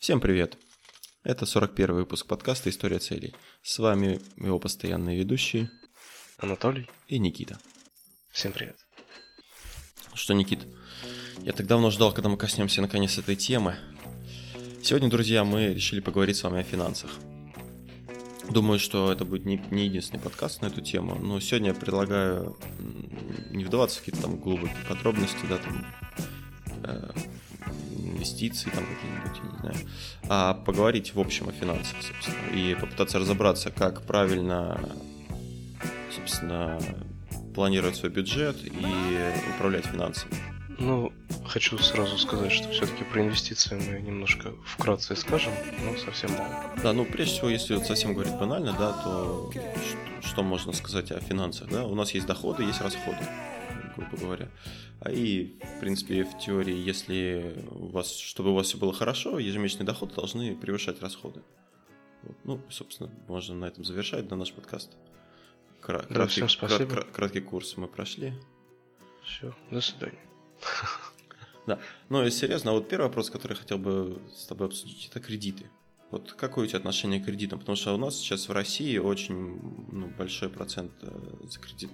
Всем привет! Это 41 выпуск подкаста «История целей». С вами его постоянные ведущие Анатолий и Никита. Всем привет. Что, Никит, я так давно ждал, когда мы коснемся наконец этой темы. Сегодня, друзья, мы решили поговорить с вами о финансах. Думаю, что это будет не, не единственный подкаст на эту тему, но сегодня я предлагаю не вдаваться в какие-то там глубокие подробности, да, там, э, инвестиции там какие-нибудь, я не знаю, а поговорить в общем о финансах, собственно, и попытаться разобраться, как правильно, собственно, планировать свой бюджет и управлять финансами. Ну, хочу сразу сказать, что все-таки про инвестиции мы немножко вкратце скажем, но совсем мало. Да, ну прежде всего, если вот совсем говорить банально, да, то что, что можно сказать о финансах, да? У нас есть доходы, есть расходы, грубо говоря. А и, в принципе, в теории, если у вас, чтобы у вас все было хорошо, ежемесячные доходы должны превышать расходы. Вот. Ну, собственно, можно на этом завершать на наш подкаст. Кра- да, краткий, всем спасибо. Крат- краткий курс мы прошли. Все, до свидания. Да. Ну и серьезно, а вот первый вопрос, который я хотел бы с тобой обсудить, это кредиты. Вот какое у тебя отношение к кредитам? Потому что у нас сейчас в России очень ну, большой процент э, закредит...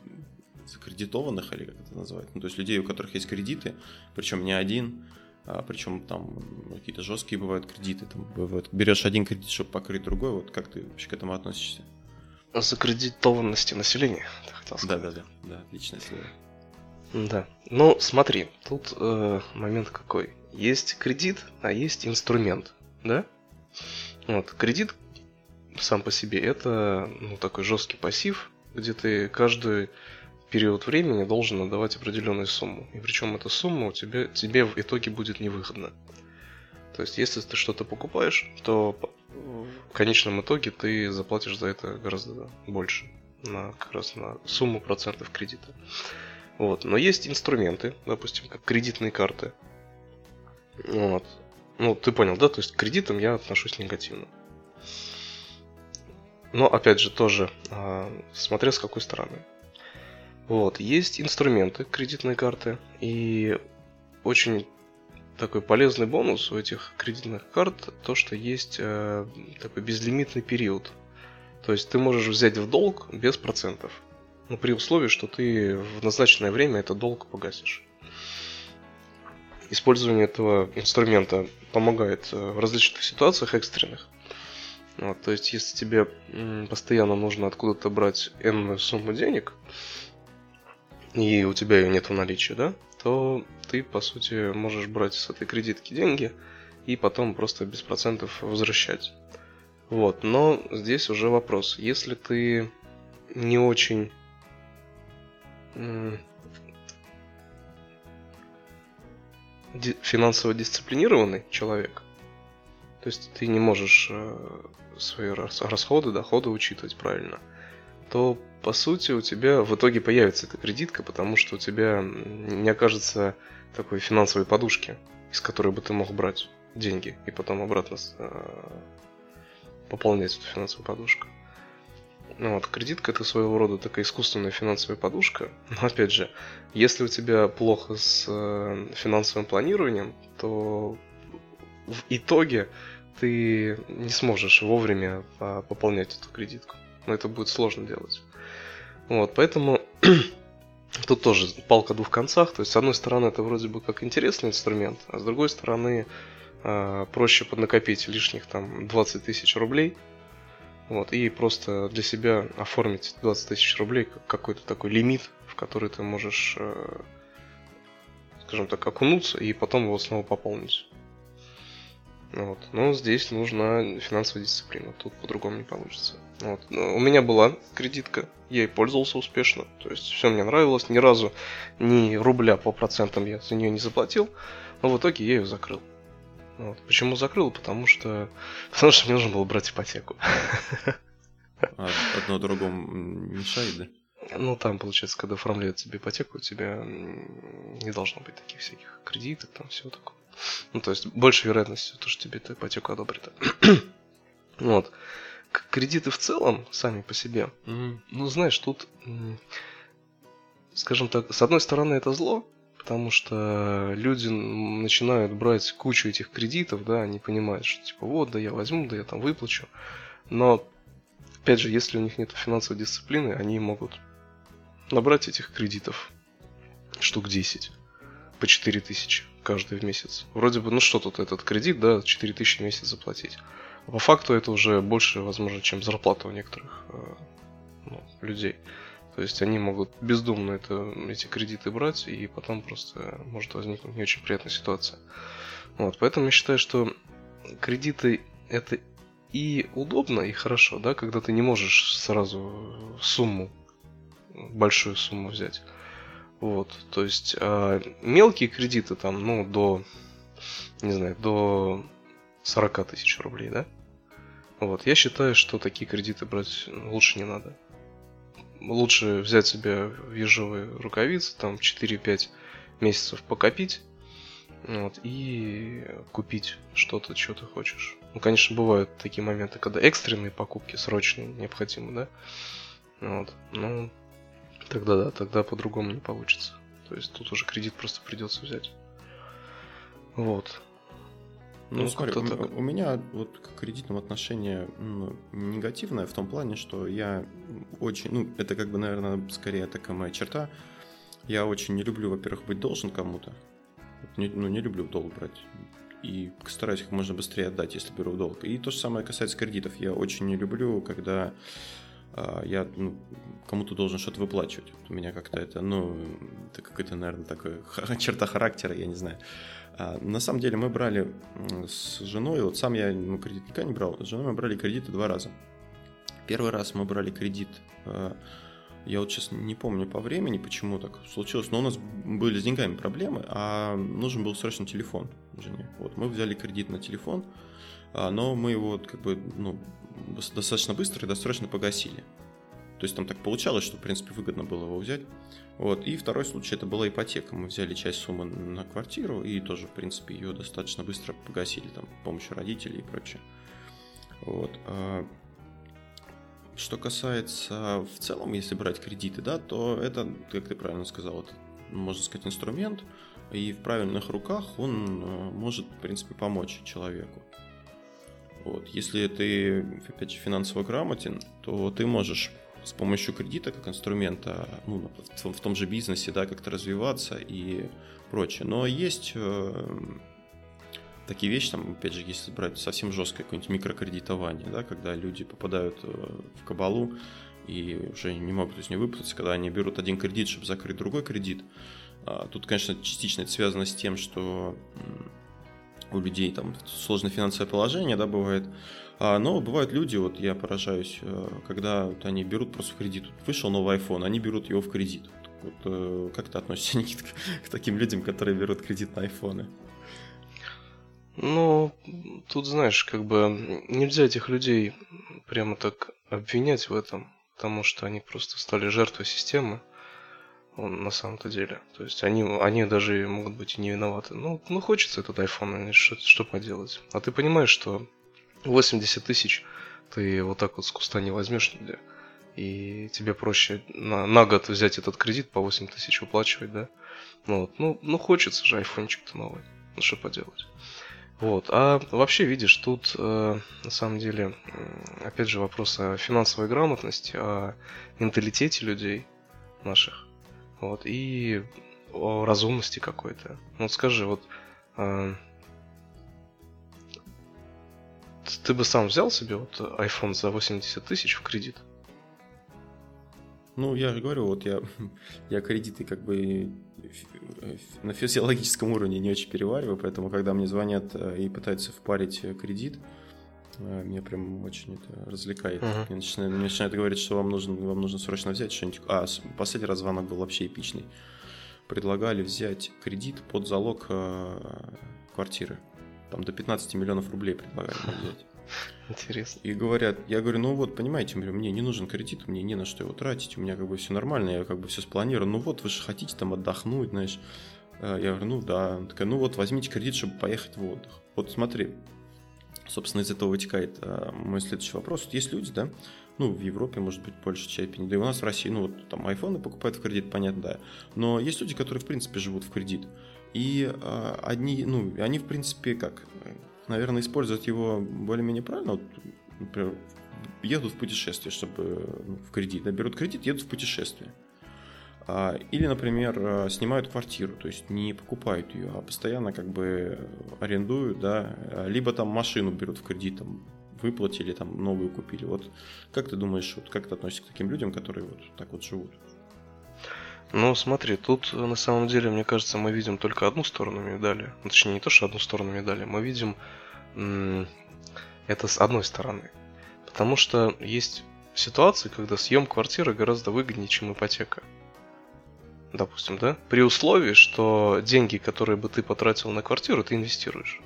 закредитованных, или как это называют, ну, то есть людей, у которых есть кредиты, причем не один, а причем там какие-то жесткие бывают кредиты, там бывают, берешь один кредит, чтобы покрыть другой, вот как ты вообще к этому относишься? Закредитованности населения, ты хотел сказать. Да, да, да, да, отличное слово. Да. Ну, смотри, тут э, момент какой. Есть кредит, а есть инструмент, да? Вот, кредит сам по себе это ну, такой жесткий пассив, где ты каждый период времени должен отдавать определенную сумму. И причем эта сумма у тебя, тебе в итоге будет невыгодна. То есть, если ты что-то покупаешь, то в конечном итоге ты заплатишь за это гораздо больше. На, как раз на сумму процентов кредита. Вот. Но есть инструменты, допустим, как кредитные карты. Вот. Ну, ты понял, да? То есть к кредитам я отношусь негативно. Но, опять же, тоже, э, смотря с какой стороны. Вот, есть инструменты, кредитные карты, и очень такой полезный бонус у этих кредитных карт, то, что есть э, такой безлимитный период. То есть ты можешь взять в долг без процентов. Ну, при условии, что ты в назначенное время этот долг погасишь. Использование этого инструмента помогает э, в различных ситуациях экстренных. Вот, то есть, если тебе постоянно нужно откуда-то брать энную сумму денег, и у тебя ее нет в наличии, да, то ты, по сути, можешь брать с этой кредитки деньги и потом просто без процентов возвращать. Вот, но здесь уже вопрос. Если ты не очень финансово дисциплинированный человек, то есть ты не можешь э, свои расходы, доходы учитывать правильно, то по сути у тебя в итоге появится эта кредитка, потому что у тебя не окажется такой финансовой подушки, из которой бы ты мог брать деньги и потом обратно э, пополнять эту финансовую подушку. Ну вот, кредитка это своего рода такая искусственная финансовая подушка. Но опять же, если у тебя плохо с э, финансовым планированием, то в итоге ты не сможешь вовремя а, пополнять эту кредитку. Но это будет сложно делать. Вот, поэтому тут тоже палка двух концах. То есть, с одной стороны, это вроде бы как интересный инструмент, а с другой стороны, э, проще поднакопить лишних там 20 тысяч рублей – вот, и просто для себя оформить 20 тысяч рублей как какой-то такой лимит, в который ты можешь, э, скажем так, окунуться и потом его снова пополнить. Вот. Но здесь нужна финансовая дисциплина, тут по-другому не получится. Вот. У меня была кредитка, я ей пользовался успешно, то есть все мне нравилось, ни разу ни рубля по процентам я за нее не заплатил, но в итоге я ее закрыл. Вот. Почему закрыл? Потому что, потому что мне нужно было брать ипотеку. А одно другому мешает, да? Ну, там, получается, когда оформляют тебе ипотеку, у тебя не должно быть таких всяких кредитов, там всего такого. Ну, то есть, больше вероятности, то, что тебе эту ипотеку одобрят. вот. Кредиты в целом, сами по себе, ну, знаешь, тут, скажем так, с одной стороны, это зло, потому что люди начинают брать кучу этих кредитов, да, они понимают, что типа вот, да я возьму, да я там выплачу. Но, опять же, если у них нет финансовой дисциплины, они могут набрать этих кредитов штук 10 по 4 тысячи каждый в месяц. Вроде бы, ну что тут этот кредит, да, 4 тысячи в месяц заплатить. А по факту это уже больше, возможно, чем зарплата у некоторых э, ну, людей. То есть они могут бездумно это, эти кредиты брать, и потом просто может возникнуть не очень приятная ситуация. Вот, поэтому я считаю, что кредиты это и удобно, и хорошо, да, когда ты не можешь сразу сумму, большую сумму взять. Вот, то есть а мелкие кредиты там, ну, до, не знаю, до 40 тысяч рублей, да? Вот, я считаю, что такие кредиты брать лучше не надо. Лучше взять себе ежовые рукавицы, там 4-5 месяцев покопить, вот, и купить что-то, что ты хочешь. Ну, конечно, бывают такие моменты, когда экстренные покупки срочные необходимы, да? Вот, ну, Тогда да, тогда по-другому не получится. То есть тут уже кредит просто придется взять. Вот. Ну, ну смотри, у, так. у меня вот к кредитному отношение ну, негативное в том плане, что я очень, ну, это как бы, наверное, скорее такая моя черта. Я очень не люблю, во-первых, быть должен кому-то. Не, ну, не люблю долг брать. И стараюсь как можно быстрее отдать, если беру в долг. И то же самое касается кредитов. Я очень не люблю, когда я ну, кому-то должен что-то выплачивать. У меня как-то это, ну, это какая-то, наверное, такая черта характера, я не знаю. А, на самом деле мы брали с женой, вот сам я ну, кредит никогда не брал, с женой мы брали кредиты два раза. Первый раз мы брали кредит, а, я вот сейчас не помню по времени, почему так случилось, но у нас были с деньгами проблемы, а нужен был срочно телефон жене. Вот, мы взяли кредит на телефон, но мы его как бы, ну, достаточно быстро и досрочно погасили. То есть там так получалось, что, в принципе, выгодно было его взять. Вот. И второй случай это была ипотека. Мы взяли часть суммы на квартиру и тоже, в принципе, ее достаточно быстро погасили там, с помощью родителей и прочее. Вот. Что касается в целом, если брать кредиты, да, то это, как ты правильно сказал, это, можно сказать, инструмент, и в правильных руках он э, может, в принципе, помочь человеку. Вот. Если ты, опять же, финансово грамотен, то ты можешь с помощью кредита как инструмента ну, в том же бизнесе да, как-то развиваться и прочее. Но есть э, такие вещи, там, опять же, если брать совсем жесткое какое-нибудь микрокредитование, да, когда люди попадают э, в кабалу и уже не могут из нее выпутаться, когда они берут один кредит, чтобы закрыть другой кредит. А, тут, конечно, частично это связано с тем, что у людей там сложное финансовое положение, да, бывает. А, но бывают люди, вот я поражаюсь, э, когда вот они берут просто в кредит. Вышел новый iPhone, они берут его в кредит. Вот, э, как ты относишься, Никит, к, к таким людям, которые берут кредит на айфоны? Ну, тут, знаешь, как бы нельзя этих людей прямо так обвинять в этом, потому что они просто стали жертвой системы на самом-то деле. То есть они, они даже могут быть и не виноваты. Ну, ну хочется этот iPhone, что, что поделать. А ты понимаешь, что 80 тысяч ты вот так вот с куста не возьмешь нигде. И тебе проще на, на год взять этот кредит по 8 тысяч выплачивать, да? Ну, вот. ну, ну хочется же айфончик-то новый. Ну что поделать. Вот. А вообще, видишь, тут э, на самом деле, опять же, вопрос о финансовой грамотности, о менталитете людей наших. Вот, и о разумности какой-то. Ну, вот скажи, вот э, ты бы сам взял себе вот iPhone за 80 тысяч в кредит? Ну, я же говорю, вот я, я кредиты как бы на физиологическом уровне не очень перевариваю, поэтому когда мне звонят э, и пытаются впарить кредит, э, меня прям очень это развлекает. Uh-huh. Мне, начинают, мне начинают говорить, что вам нужно, вам нужно срочно взять что-нибудь. А, последний раз звонок был вообще эпичный. Предлагали взять кредит под залог э, квартиры. Там до 15 миллионов рублей предлагали взять. Интересно. И говорят, я говорю, ну вот, понимаете, мне не нужен кредит, мне не на что его тратить, у меня как бы все нормально, я как бы все спланировал. Ну вот, вы же хотите там отдохнуть, знаешь. Э, я говорю, ну да. Она такая, ну вот, возьмите кредит, чтобы поехать в отдых. Вот смотри, Собственно, из этого вытекает а, мой следующий вопрос. Вот есть люди, да, ну, в Европе, может быть, больше степени, да и у нас в России, ну, вот там айфоны покупают в кредит, понятно, да, но есть люди, которые, в принципе, живут в кредит, и э, одни, ну, они, в принципе, как, наверное, используют его более-менее правильно, вот, например, едут в путешествие, чтобы ну, в кредит, да, берут кредит, едут в путешествие. А, или, например, а, снимают квартиру, то есть не покупают ее, а постоянно как бы арендуют, да, либо там машину берут в кредит, там, выплатили, там новую купили. Вот как ты думаешь, вот как ты относишься к таким людям, которые вот так вот живут? Ну, смотри, тут на самом деле, мне кажется, мы видим только одну сторону медали. Ну, точнее, не то, что одну сторону медали, мы видим это с одной стороны. Потому что есть ситуации, когда съем квартиры гораздо выгоднее, чем ипотека. Допустим, да? При условии, что деньги, которые бы ты потратил на квартиру, ты инвестируешь.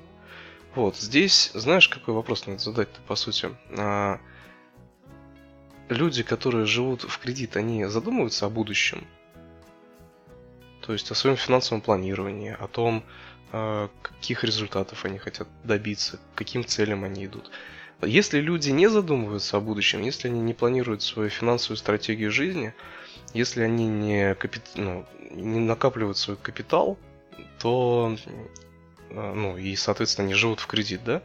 Вот, здесь, знаешь, какой вопрос надо задать-то, по сути? А, люди, которые живут в кредит, они задумываются о будущем? То есть о своем финансовом планировании, о том, а, каких результатов они хотят добиться, к каким целям они идут. Если люди не задумываются о будущем, если они не планируют свою финансовую стратегию жизни, если они не, капит... ну, не накапливают свой капитал, то а, ну и, соответственно, не живут в кредит, да,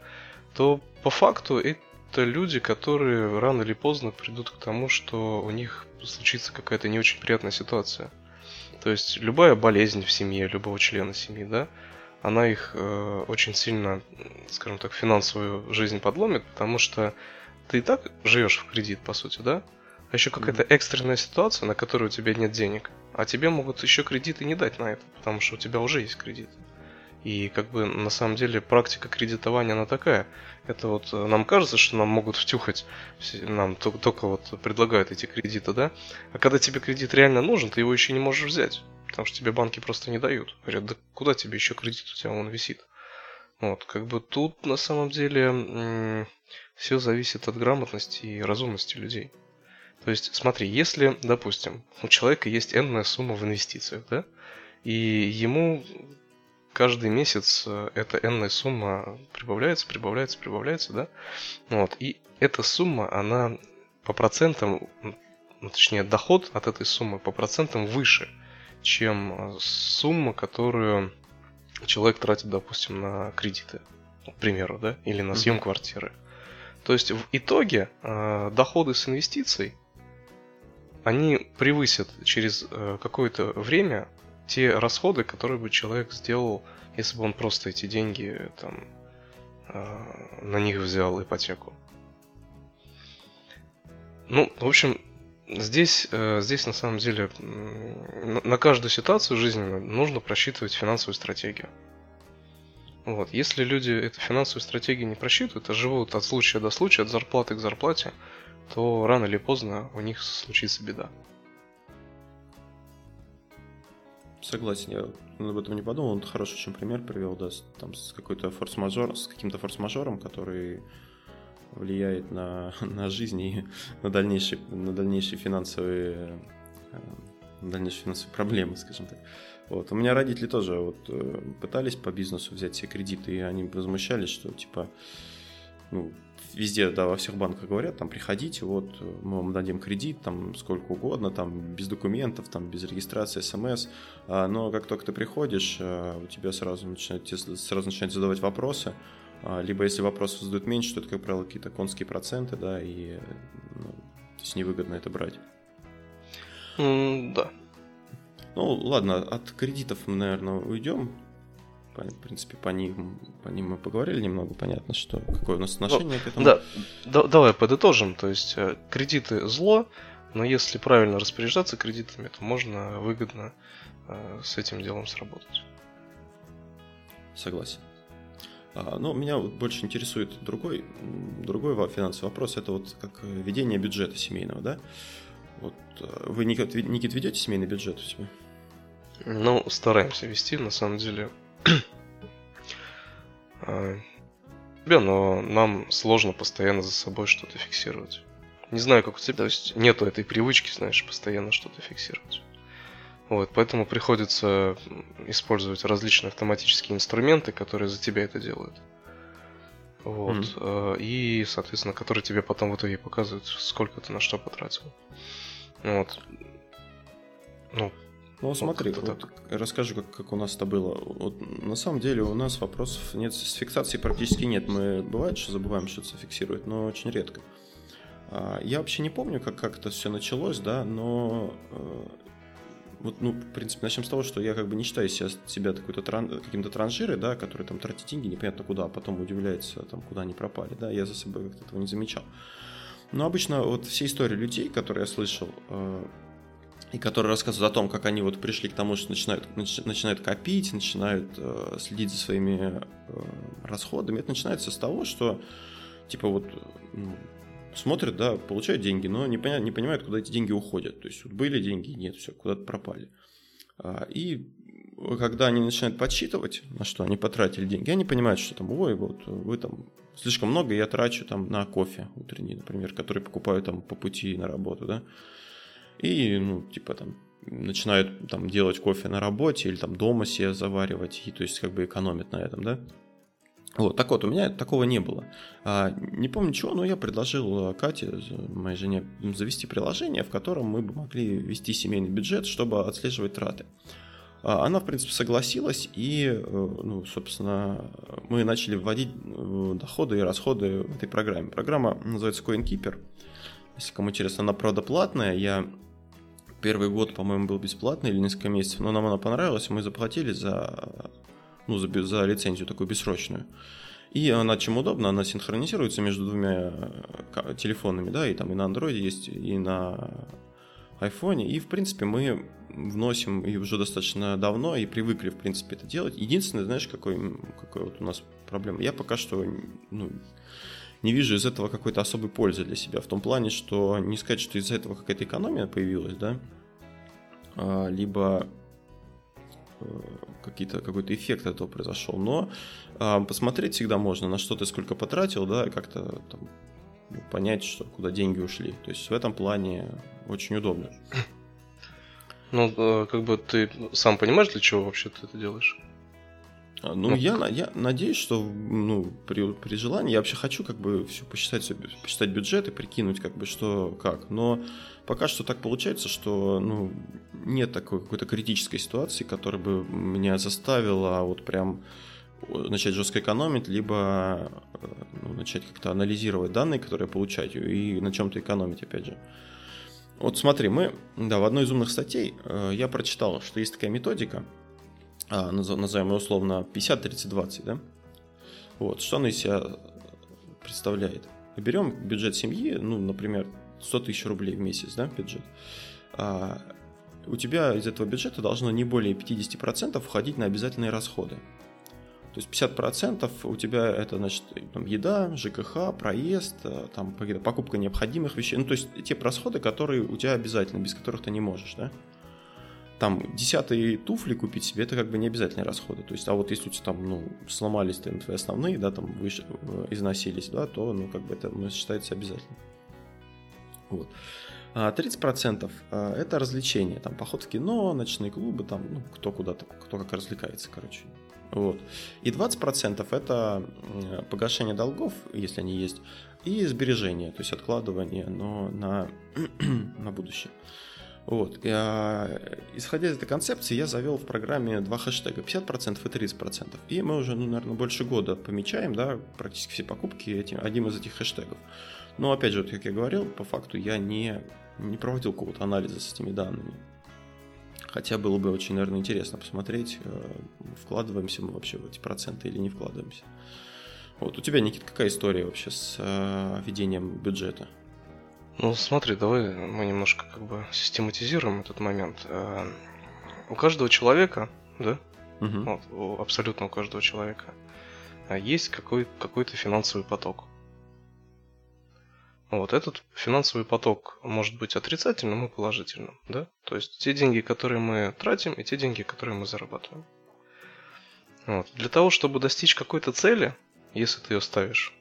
то по факту это люди, которые рано или поздно придут к тому, что у них случится какая-то не очень приятная ситуация. То есть любая болезнь в семье, любого члена семьи, да, она их э, очень сильно, скажем так, финансовую жизнь подломит, потому что ты и так живешь в кредит, по сути, да? А еще какая-то экстренная ситуация, на которую у тебя нет денег, а тебе могут еще кредиты не дать на это, потому что у тебя уже есть кредит. И как бы на самом деле практика кредитования она такая. Это вот э, нам кажется, что нам могут втюхать, нам только, только вот предлагают эти кредиты, да? А когда тебе кредит реально нужен, ты его еще не можешь взять. Потому что тебе банки просто не дают. Говорят, да куда тебе еще кредит, у тебя он висит. Вот, как бы тут на самом деле все зависит от грамотности и разумности людей. То есть, смотри, если, допустим, у человека есть энная сумма в инвестициях, да, и ему каждый месяц э, эта энная сумма прибавляется, прибавляется, прибавляется, да? Вот. И эта сумма, она по процентам, точнее, доход от этой суммы по процентам выше, чем э, сумма, которую человек тратит, допустим, на кредиты, к примеру, да, или на съем mm-hmm. квартиры. То есть в итоге э, доходы с инвестиций, они превысят через э, какое-то время те расходы, которые бы человек сделал, если бы он просто эти деньги там э, на них взял ипотеку. Ну, в общем, здесь, э, здесь на самом деле на каждую ситуацию жизненную нужно просчитывать финансовую стратегию. Вот. Если люди эту финансовую стратегию не просчитывают, а живут от случая до случая, от зарплаты к зарплате, то рано или поздно у них случится беда. Согласен, я об этом не подумал. Он хороший очень пример привел, да, там, с какой-то форс-мажор, с каким-то форс-мажором, который влияет на, на жизнь и на дальнейшие, на дальнейшие финансовые э, на дальнейшие финансовые проблемы, скажем так. Вот. У меня родители тоже вот, э, пытались по бизнесу взять себе кредиты, и они возмущались, что типа ну, везде, да, во всех банках говорят, там, приходите, вот, мы вам дадим кредит, там, сколько угодно, там, без документов, там, без регистрации, смс, а, но как только ты приходишь, а, у тебя сразу начинают, сразу начинают задавать вопросы, а, либо если вопросы задают меньше, то это, как правило, какие-то конские проценты, да, и ну, то есть невыгодно это брать. Mm, да. Ну, ладно, от кредитов мы, наверное, уйдем в принципе, по ним, по ним мы поговорили немного, понятно, что какое у нас отношение ну, к этому. Да, да, давай подытожим, то есть э, кредиты зло, но если правильно распоряжаться кредитами, то можно выгодно э, с этим делом сработать. Согласен. А, ну, меня вот больше интересует другой, другой финансовый вопрос, это вот как ведение бюджета семейного, да? Вот э, вы, Никит, Никит ведете семейный бюджет у себя? Ну, стараемся вести, на самом деле а, но нам сложно постоянно за собой что-то фиксировать. Не знаю, как у тебя, то есть нету этой привычки, знаешь, постоянно что-то фиксировать. Вот, поэтому приходится использовать различные автоматические инструменты, которые за тебя это делают. Вот. Mm-hmm. И, соответственно, который тебе потом в итоге показывает, сколько ты на что потратил. Вот. Ну, ну, смотри, вот, вот расскажу, как, как у нас это было. Вот, на самом деле у нас вопросов нет, с фиксацией практически нет. Мы бывает, что забываем что-то зафиксировать, но очень редко. А, я вообще не помню, как, как это все началось, да, но э, вот, ну, в принципе, начнем с того, что я как бы не считаю себя, себя какой-то тран, каким-то транжирой, да, который там тратит деньги непонятно куда, а потом удивляется, там, куда они пропали, да, я за собой как-то этого не замечал. Но обычно вот все истории людей, которые я слышал, э, и которые рассказывают о том, как они вот пришли к тому, что начинают, нач, начинают копить, начинают э, следить за своими э, расходами, это начинается с того, что типа вот ну, смотрят, да, получают деньги, но не, поня, не понимают, куда эти деньги уходят. То есть вот были деньги, нет, все, куда-то пропали. А, и когда они начинают подсчитывать, на что они потратили деньги, они понимают, что там, ой, вот вы там слишком много я трачу там на кофе утренний, например, который покупаю там по пути на работу, да. И, ну, типа там, начинают там делать кофе на работе или там дома себе заваривать, и то есть как бы экономят на этом, да. Вот, так вот, у меня такого не было. А, не помню чего, но я предложил Кате, моей жене, завести приложение, в котором мы бы могли вести семейный бюджет, чтобы отслеживать траты. А, она, в принципе, согласилась, и, э, ну, собственно, мы начали вводить э, доходы и расходы в этой программе. Программа называется CoinKeeper. Если кому интересно, она, правда, платная. Я первый год, по-моему, был бесплатный или несколько месяцев, но нам она понравилась, мы заплатили за, ну, за, за лицензию такую бессрочную. И она чем удобно, она синхронизируется между двумя э, телефонами, да, и там и на Android есть, и на iPhone. И, в принципе, мы вносим и уже достаточно давно, и привыкли, в принципе, это делать. Единственное, знаешь, какой, какой вот у нас проблема? Я пока что ну, не вижу из этого какой-то особой пользы для себя. В том плане, что не сказать, что из-за этого какая-то экономия появилась, да, а, либо э, какие-то, какой-то эффект этого произошел. Но а, посмотреть всегда можно, на что ты сколько потратил, да, и как-то там, ну, понять, что, куда деньги ушли. То есть в этом плане очень удобно. Ну, э, как бы ты сам понимаешь, для чего вообще ты это делаешь? А, ну, я, я надеюсь, что ну, при, при желании я вообще хочу как бы все посчитать, посчитать бюджет и прикинуть, как бы что как. Но пока что так получается, что ну, нет такой какой-то критической ситуации, которая бы меня заставила вот прям начать жестко экономить, либо э, ну, начать как-то анализировать данные, которые я получаю, и на чем-то экономить, опять же. Вот смотри, мы, да, в одной из умных статей э, я прочитал, что есть такая методика, назовем ее условно 50-30-20, да? Вот, что она из себя представляет? Берем бюджет семьи, ну, например, 100 тысяч рублей в месяц, да, бюджет. А, у тебя из этого бюджета должно не более 50% входить на обязательные расходы. То есть 50% у тебя это, значит, там, еда, ЖКХ, проезд, э, там, покупка необходимых вещей. Ну, то есть те расходы, которые у тебя обязательно, без которых ты не можешь, да? Там десятые туфли купить себе, это как бы не обязательные расходы. То есть, а вот если у тебя там, ну, сломались там, твои основные, да, там выше, э, износились, да, то, ну, как бы это ну, считается обязательно. Вот. А 30% а, это развлечения, там, поход в кино, ночные клубы, там, ну, кто куда-то, кто как развлекается, короче. Вот. И 20% это погашение долгов, если они есть, и сбережения, то есть откладывание, но на, на будущее. Вот. Исходя из этой концепции, я завел в программе два хэштега 50% и 30%. И мы уже, ну, наверное, больше года помечаем, да, практически все покупки этим, одним из этих хэштегов. Но, опять же, вот, как я говорил, по факту я не, не проводил какого-то анализа с этими данными. Хотя было бы очень, наверное, интересно посмотреть, э, вкладываемся мы вообще в эти проценты или не вкладываемся. Вот, у тебя, Никит, какая история вообще с э, ведением бюджета? Ну, смотри, давай мы немножко как бы систематизируем этот момент. Э, у каждого человека, да, угу. вот, у, абсолютно у каждого человека, э, есть какой, какой-то финансовый поток. Вот этот финансовый поток может быть отрицательным и положительным, да? То есть те деньги, которые мы тратим, и те деньги, которые мы зарабатываем. Вот. Для того, чтобы достичь какой-то цели, если ты ее ставишь,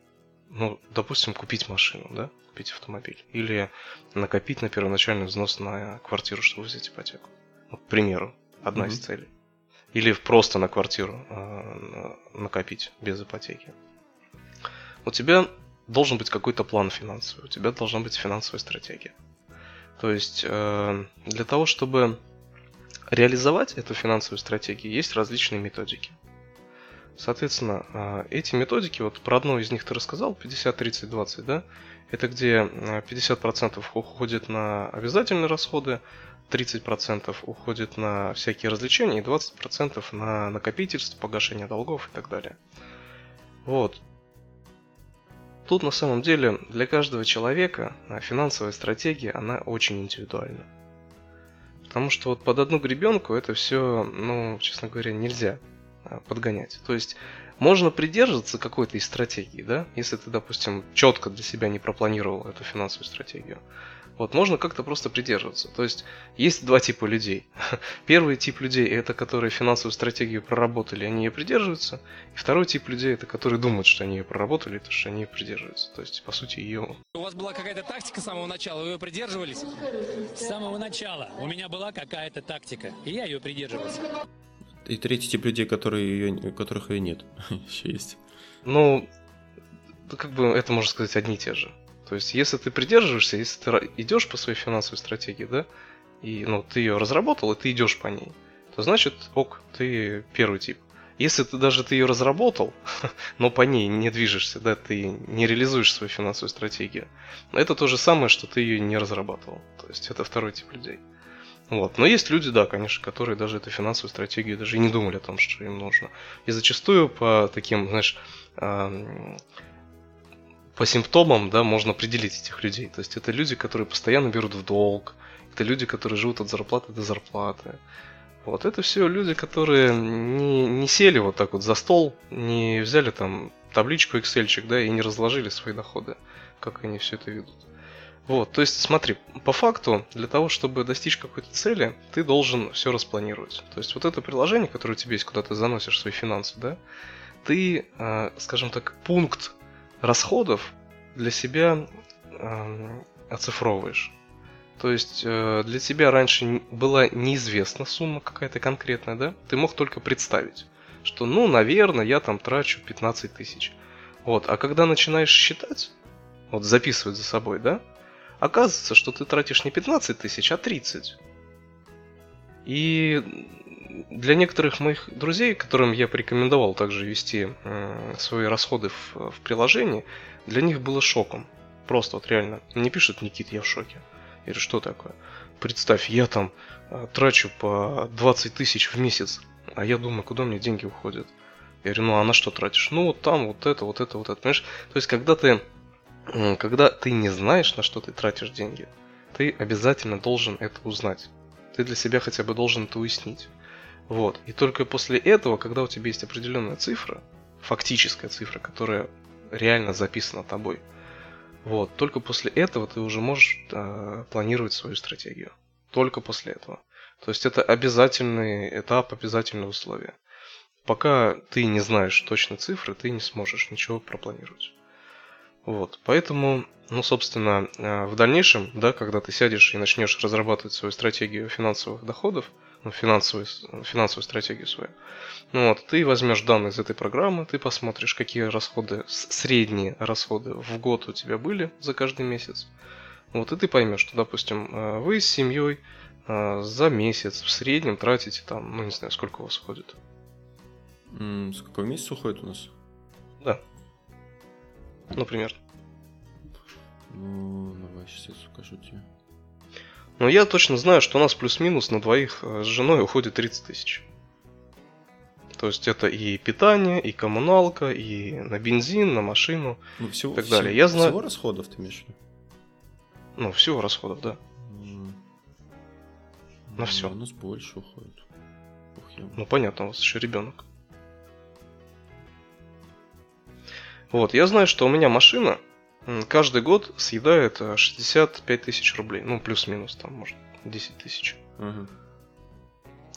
ну, допустим, купить машину, да, купить автомобиль, или накопить на первоначальный взнос на квартиру, чтобы взять ипотеку. Ну, к примеру, одна mm-hmm. из целей. Или просто на квартиру э, накопить без ипотеки. у тебя должен быть какой-то план финансовый, у тебя должна быть финансовая стратегия. То есть э, для того, чтобы реализовать эту финансовую стратегию, есть различные методики. Соответственно, э, эти методики, вот про одну из них ты рассказал, 50, 30, 20, да? Это где 50% уходит на обязательные расходы, 30% уходит на всякие развлечения и 20% на накопительство, погашение долгов и так далее. Вот. Тут на самом деле для каждого человека а, финансовая стратегия, она очень индивидуальна. Потому что вот под одну гребенку это все, ну, честно говоря, нельзя а, подгонять. То есть можно придерживаться какой-то из стратегий, да, если ты, допустим, четко для себя не пропланировал эту финансовую стратегию. Вот, можно как-то просто придерживаться. То есть, есть два типа людей. Первый тип людей – это которые финансовую стратегию проработали, они ее придерживаются. И второй тип людей – это которые думают, что они ее проработали, то что они ее придерживаются. То есть, по сути, ее... У вас была какая-то тактика с самого начала, вы ее придерживались? С самого начала у меня была какая-то тактика, и я ее придерживался. И третий тип людей, которые ее, у которых ее нет, еще есть. Ну, как бы это можно сказать одни и те же. То есть, если ты придерживаешься, если ты идешь по своей финансовой стратегии, да, и ну, ты ее разработал, и ты идешь по ней, то значит, ок, ты первый тип. Если ты даже ты ее разработал, но по ней не движешься, да, ты не реализуешь свою финансовую стратегию, это то же самое, что ты ее не разрабатывал. То есть это второй тип людей. Вот. Но есть люди, да, конечно, которые даже эту финансовую стратегию даже и не думали о том, что им нужно. И зачастую по таким, знаешь, по симптомам, да, можно определить этих людей. То есть это люди, которые постоянно берут в долг, это люди, которые живут от зарплаты до зарплаты. Вот это все люди, которые не, не сели вот так вот за стол, не взяли там табличку Excel, да, и не разложили свои доходы, как они все это ведут. Вот, то есть смотри, по факту, для того, чтобы достичь какой-то цели, ты должен все распланировать. То есть вот это приложение, которое у тебя есть, куда ты заносишь свои финансы, да, ты, э, скажем так, пункт расходов для себя э, оцифровываешь. То есть э, для тебя раньше была неизвестна сумма какая-то конкретная, да? Ты мог только представить, что, ну, наверное, я там трачу 15 тысяч. Вот, а когда начинаешь считать, вот записывать за собой, да, оказывается, что ты тратишь не 15 тысяч, а 30. И для некоторых моих друзей, которым я порекомендовал также вести э, свои расходы в, в приложении, для них было шоком. Просто вот реально. Мне пишет Никит, я в шоке. Я что такое? Представь, я там э, трачу по 20 тысяч в месяц, а я думаю, куда мне деньги уходят. Я говорю, ну а на что тратишь? Ну вот там, вот это, вот это, вот это. Понимаешь? То есть, когда ты, когда ты не знаешь, на что ты тратишь деньги, ты обязательно должен это узнать. Ты для себя хотя бы должен это уяснить. Вот. И только после этого, когда у тебя есть определенная цифра, фактическая цифра, которая реально записана тобой, вот, только после этого ты уже можешь э, планировать свою стратегию. Только после этого. То есть это обязательный этап, обязательное условие. Пока ты не знаешь точно цифры, ты не сможешь ничего пропланировать. Вот, поэтому, ну, собственно, э, в дальнейшем, да, когда ты сядешь и начнешь разрабатывать свою стратегию финансовых доходов, ну, финансовую, финансовую стратегию свою. Ну вот, ты возьмешь данные из этой программы, ты посмотришь, какие расходы, средние расходы в год у тебя были за каждый месяц. Вот, и ты поймешь, что, допустим, э, вы с семьей э, за месяц в среднем тратите там, ну не знаю, сколько у вас уходит. Сколько в месяц уходит у нас? Да. Например. Ну, давай сейчас я скажу тебе. Но я точно знаю, что у нас плюс-минус на двоих э, с женой уходит 30 тысяч. То есть это и питание, и коммуналка, и на бензин, на машину ну, всего, и так далее. Всего, я знаю... всего расходов ты имеешь в виду? Ну, всего расходов, да. Mm. На ну, все. У нас больше уходит. Ух, я... Ну, понятно, у вас еще ребенок. Вот, я знаю, что у меня машина, каждый год съедает 65 э, тысяч рублей. Ну, плюс-минус, там, может, 10 тысяч. Угу.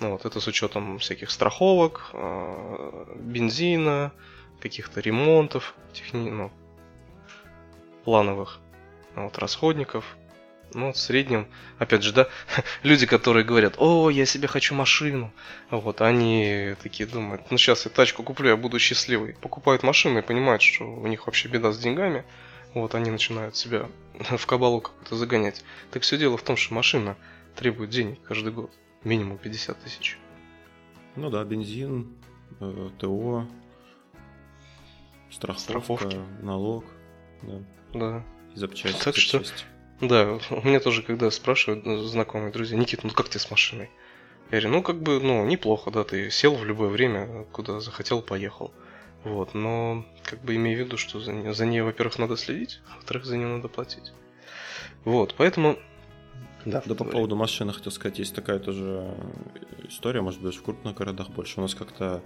Ну, вот это с учетом всяких страховок, э, бензина, каких-то ремонтов, техни... ну, плановых, вот, расходников Ну, в среднем, опять же, да, люди, которые говорят, о, я себе хочу машину, вот, они такие думают, ну, сейчас я тачку куплю, я буду счастливый. Покупают машину и понимают, что у них вообще беда с деньгами, вот, они начинают себя в кабалу какую-то загонять. Так все дело в том, что машина требует денег каждый год, минимум 50 тысяч. Ну да, бензин, э, ТО, страховка, Страховки. налог, да, Да. и запчасти. Так что- запчасти. Да, у меня тоже, когда спрашивают ну, знакомые друзья, Никит, ну как тебе с машиной? Я говорю, ну как бы, ну неплохо, да, ты сел в любое время, куда захотел, поехал. Вот, но как бы имею в виду, что за, не- за ней, во-первых, надо следить, во-вторых, за нее надо платить. Вот, поэтому... Да, Да, по поводу машины хотел сказать, есть такая тоже история, может быть, в крупных городах больше. У нас как-то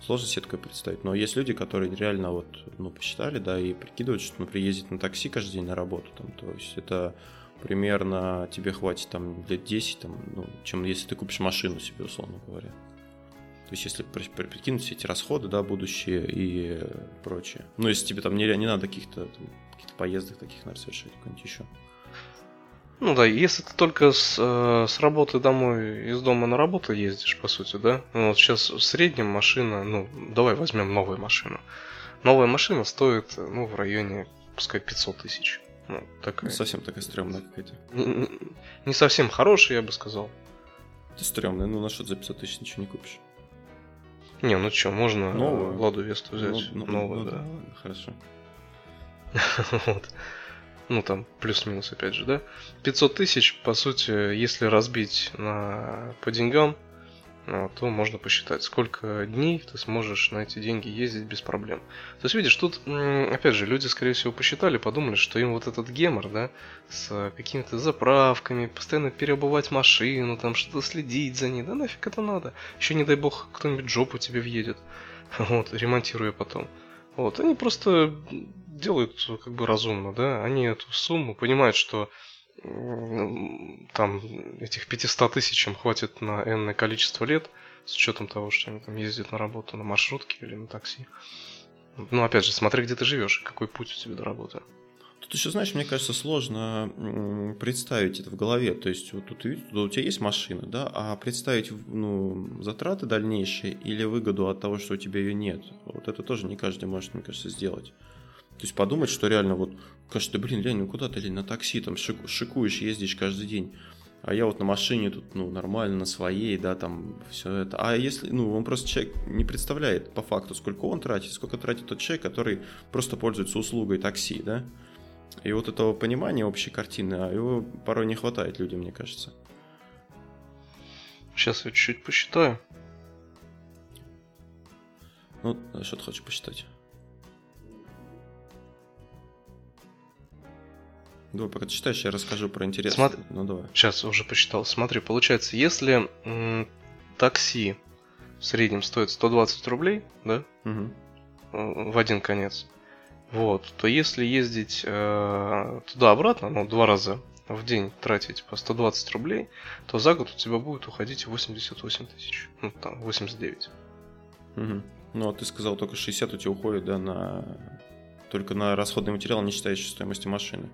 сложно себе такое представить. Но есть люди, которые реально вот, ну, посчитали, да, и прикидывают, что, например, ездить на такси каждый день на работу, там, то есть это примерно тебе хватит там лет 10, там, ну, чем если ты купишь машину себе, условно говоря. То есть, если при- при- прикинуть все эти расходы, да, будущие и прочее. Ну, если тебе там не, не надо каких-то там, каких-то поездок таких, наверное, совершать, какой-нибудь еще. Ну да, если ты только с, э, с работы домой, из дома на работу ездишь, по сути, да? Ну, вот сейчас в среднем машина, ну, давай возьмем новую машину. Новая машина стоит, ну, в районе, пускай 500 тысяч. Ну, такая. Ну, совсем такая стрёмная какая-то. Не, не- не совсем хорошая, я бы сказал. Это стрёмная, ну на что за 500 тысяч ничего не купишь. Не, ну что, можно э, Новую? Ладу Весту взять. Ну, ну, новую, ну да. ладно, хорошо. Вот. Ну, там, плюс-минус, опять же, да? 500 тысяч, по сути, если разбить на, по деньгам, ну, то можно посчитать, сколько дней ты сможешь на эти деньги ездить без проблем. То есть, видишь, тут, опять же, люди, скорее всего, посчитали, подумали, что им вот этот гемор, да, с какими-то заправками, постоянно переобувать машину, там, что-то следить за ней, да нафиг это надо. Еще, не дай бог, кто-нибудь жопу тебе въедет, вот, ремонтируя потом. Вот, они просто делают как бы разумно, да, они эту сумму понимают, что там этих 500 тысяч им хватит на энное количество лет, с учетом того, что они там ездят на работу на маршрутке или на такси. Ну, опять же, смотри, где ты живешь, какой путь у тебя до работы. Тут еще, знаешь, мне кажется, сложно представить это в голове. То есть, вот тут у тебя есть машина, да, а представить ну, затраты дальнейшие или выгоду от того, что у тебя ее нет. Вот это тоже не каждый может, мне кажется, сделать. То есть подумать, что реально вот, кажется, блин, Лень, ну куда ты, Лень, на такси, там шик- шикуешь, ездишь каждый день. А я вот на машине тут, ну, нормально, на своей, да, там, все это. А если, ну, он просто человек не представляет по факту, сколько он тратит, сколько тратит тот человек, который просто пользуется услугой такси, да. И вот этого понимания общей картины, а его порой не хватает людям, мне кажется. Сейчас я чуть-чуть посчитаю. Ну, что ты хочешь посчитать? Давай, пока ты читаешь, я расскажу про интерес. Смотри. Ну, давай. Сейчас уже посчитал. Смотри, получается, если м, такси в среднем стоит 120 рублей, да, э, в один конец. Вот, то если ездить э, туда-обратно, ну, два раза в день тратить по 120 рублей, то за год у тебя будет уходить 88 тысяч. Ну, там, 89. Мгм. Ну, а ты сказал, только 60 у тебя уходит, да, на... Только на расходный материал, не считающий стоимости машины.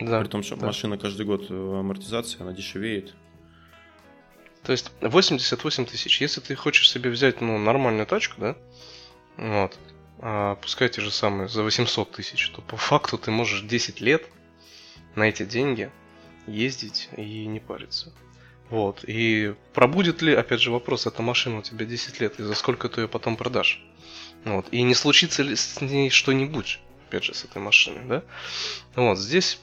Да. При том, что да. машина каждый год э, амортизация, она дешевеет. То есть 88 тысяч. Если ты хочешь себе взять, ну, нормальную тачку, да, вот, пускай те же самые за 800 тысяч, то по факту ты можешь 10 лет на эти деньги ездить и не париться. Вот. И пробудет ли, опять же, вопрос, эта машина у тебя 10 лет, и за сколько ты ее потом продашь? Вот. И не случится ли с ней что-нибудь, опять же, с этой машиной, да? Вот. Здесь,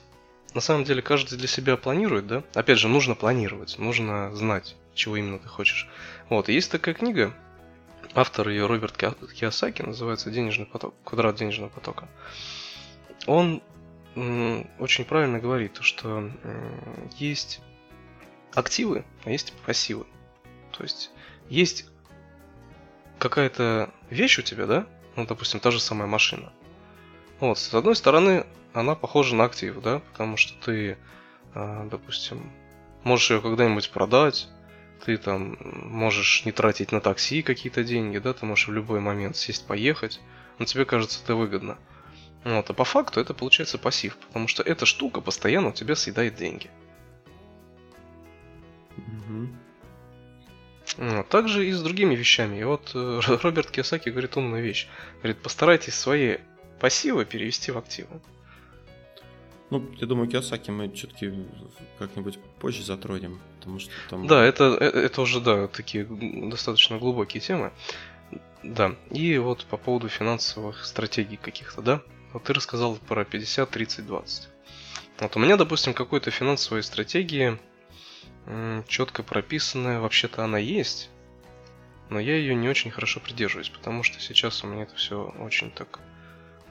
на самом деле, каждый для себя планирует, да? Опять же, нужно планировать, нужно знать, чего именно ты хочешь. Вот. И есть такая книга, автор ее Роберт Ки- Киосаки, называется «Денежный поток», «Квадрат денежного потока». Он очень правильно говорит, что есть активы, а есть пассивы. То есть есть какая-то вещь у тебя, да? Ну, допустим, та же самая машина. Вот, с одной стороны, она похожа на актив, да, потому что ты, а, допустим, можешь ее когда-нибудь продать, ты там можешь не тратить на такси какие-то деньги, да, ты можешь в любой момент сесть поехать, но тебе кажется это выгодно. Вот, а по факту это получается пассив, потому что эта штука постоянно у тебя съедает деньги. Мгм. Вот, также и с другими вещами. И вот э, Роберт Киосаки говорит умную вещь. Говорит, постарайтесь свои пассивы перевести в активы. Ну, я думаю, Киосаки мы все-таки как-нибудь позже затронем, потому что там... Да, это, э- это уже, да, такие достаточно глубокие темы. Да, и вот по поводу финансовых стратегий каких-то, да? Вот ты рассказал про 50, 30, 20. Вот у меня, допустим, какой-то финансовой стратегии четко прописанная, вообще-то она есть, но я ее не очень хорошо придерживаюсь, потому что сейчас у меня это все очень так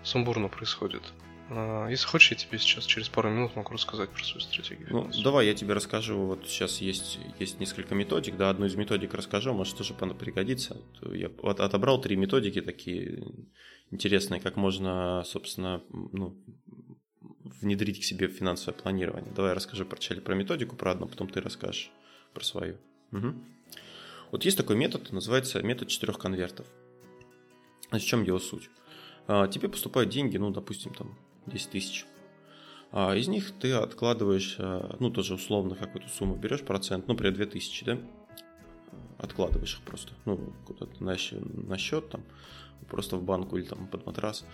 сумбурно происходит. А, Если хочешь, я тебе сейчас через пару минут могу рассказать про свою стратегию. Ну, давай я тебе расскажу. Вот сейчас есть, есть несколько методик, да, одну из методик расскажу, может тоже пригодится. Я от- отобрал три методики такие интересные, как можно, собственно, ну, внедрить к себе финансовое планирование. Давай я расскажу вначале про методику, про одну, потом ты расскажешь про свою. Мгм. Вот есть такой метод, называется метод четырех конвертов. Значит, в чем его суть? А, Тебе поступают деньги, ну, допустим, там 10 тысяч. А из них ты откладываешь, а, ну, тоже условно какую-то сумму берешь, процент, ну, например, 2000, да? Откладываешь их просто, ну, куда-то на, на счет, там, просто в банку или там под матрас.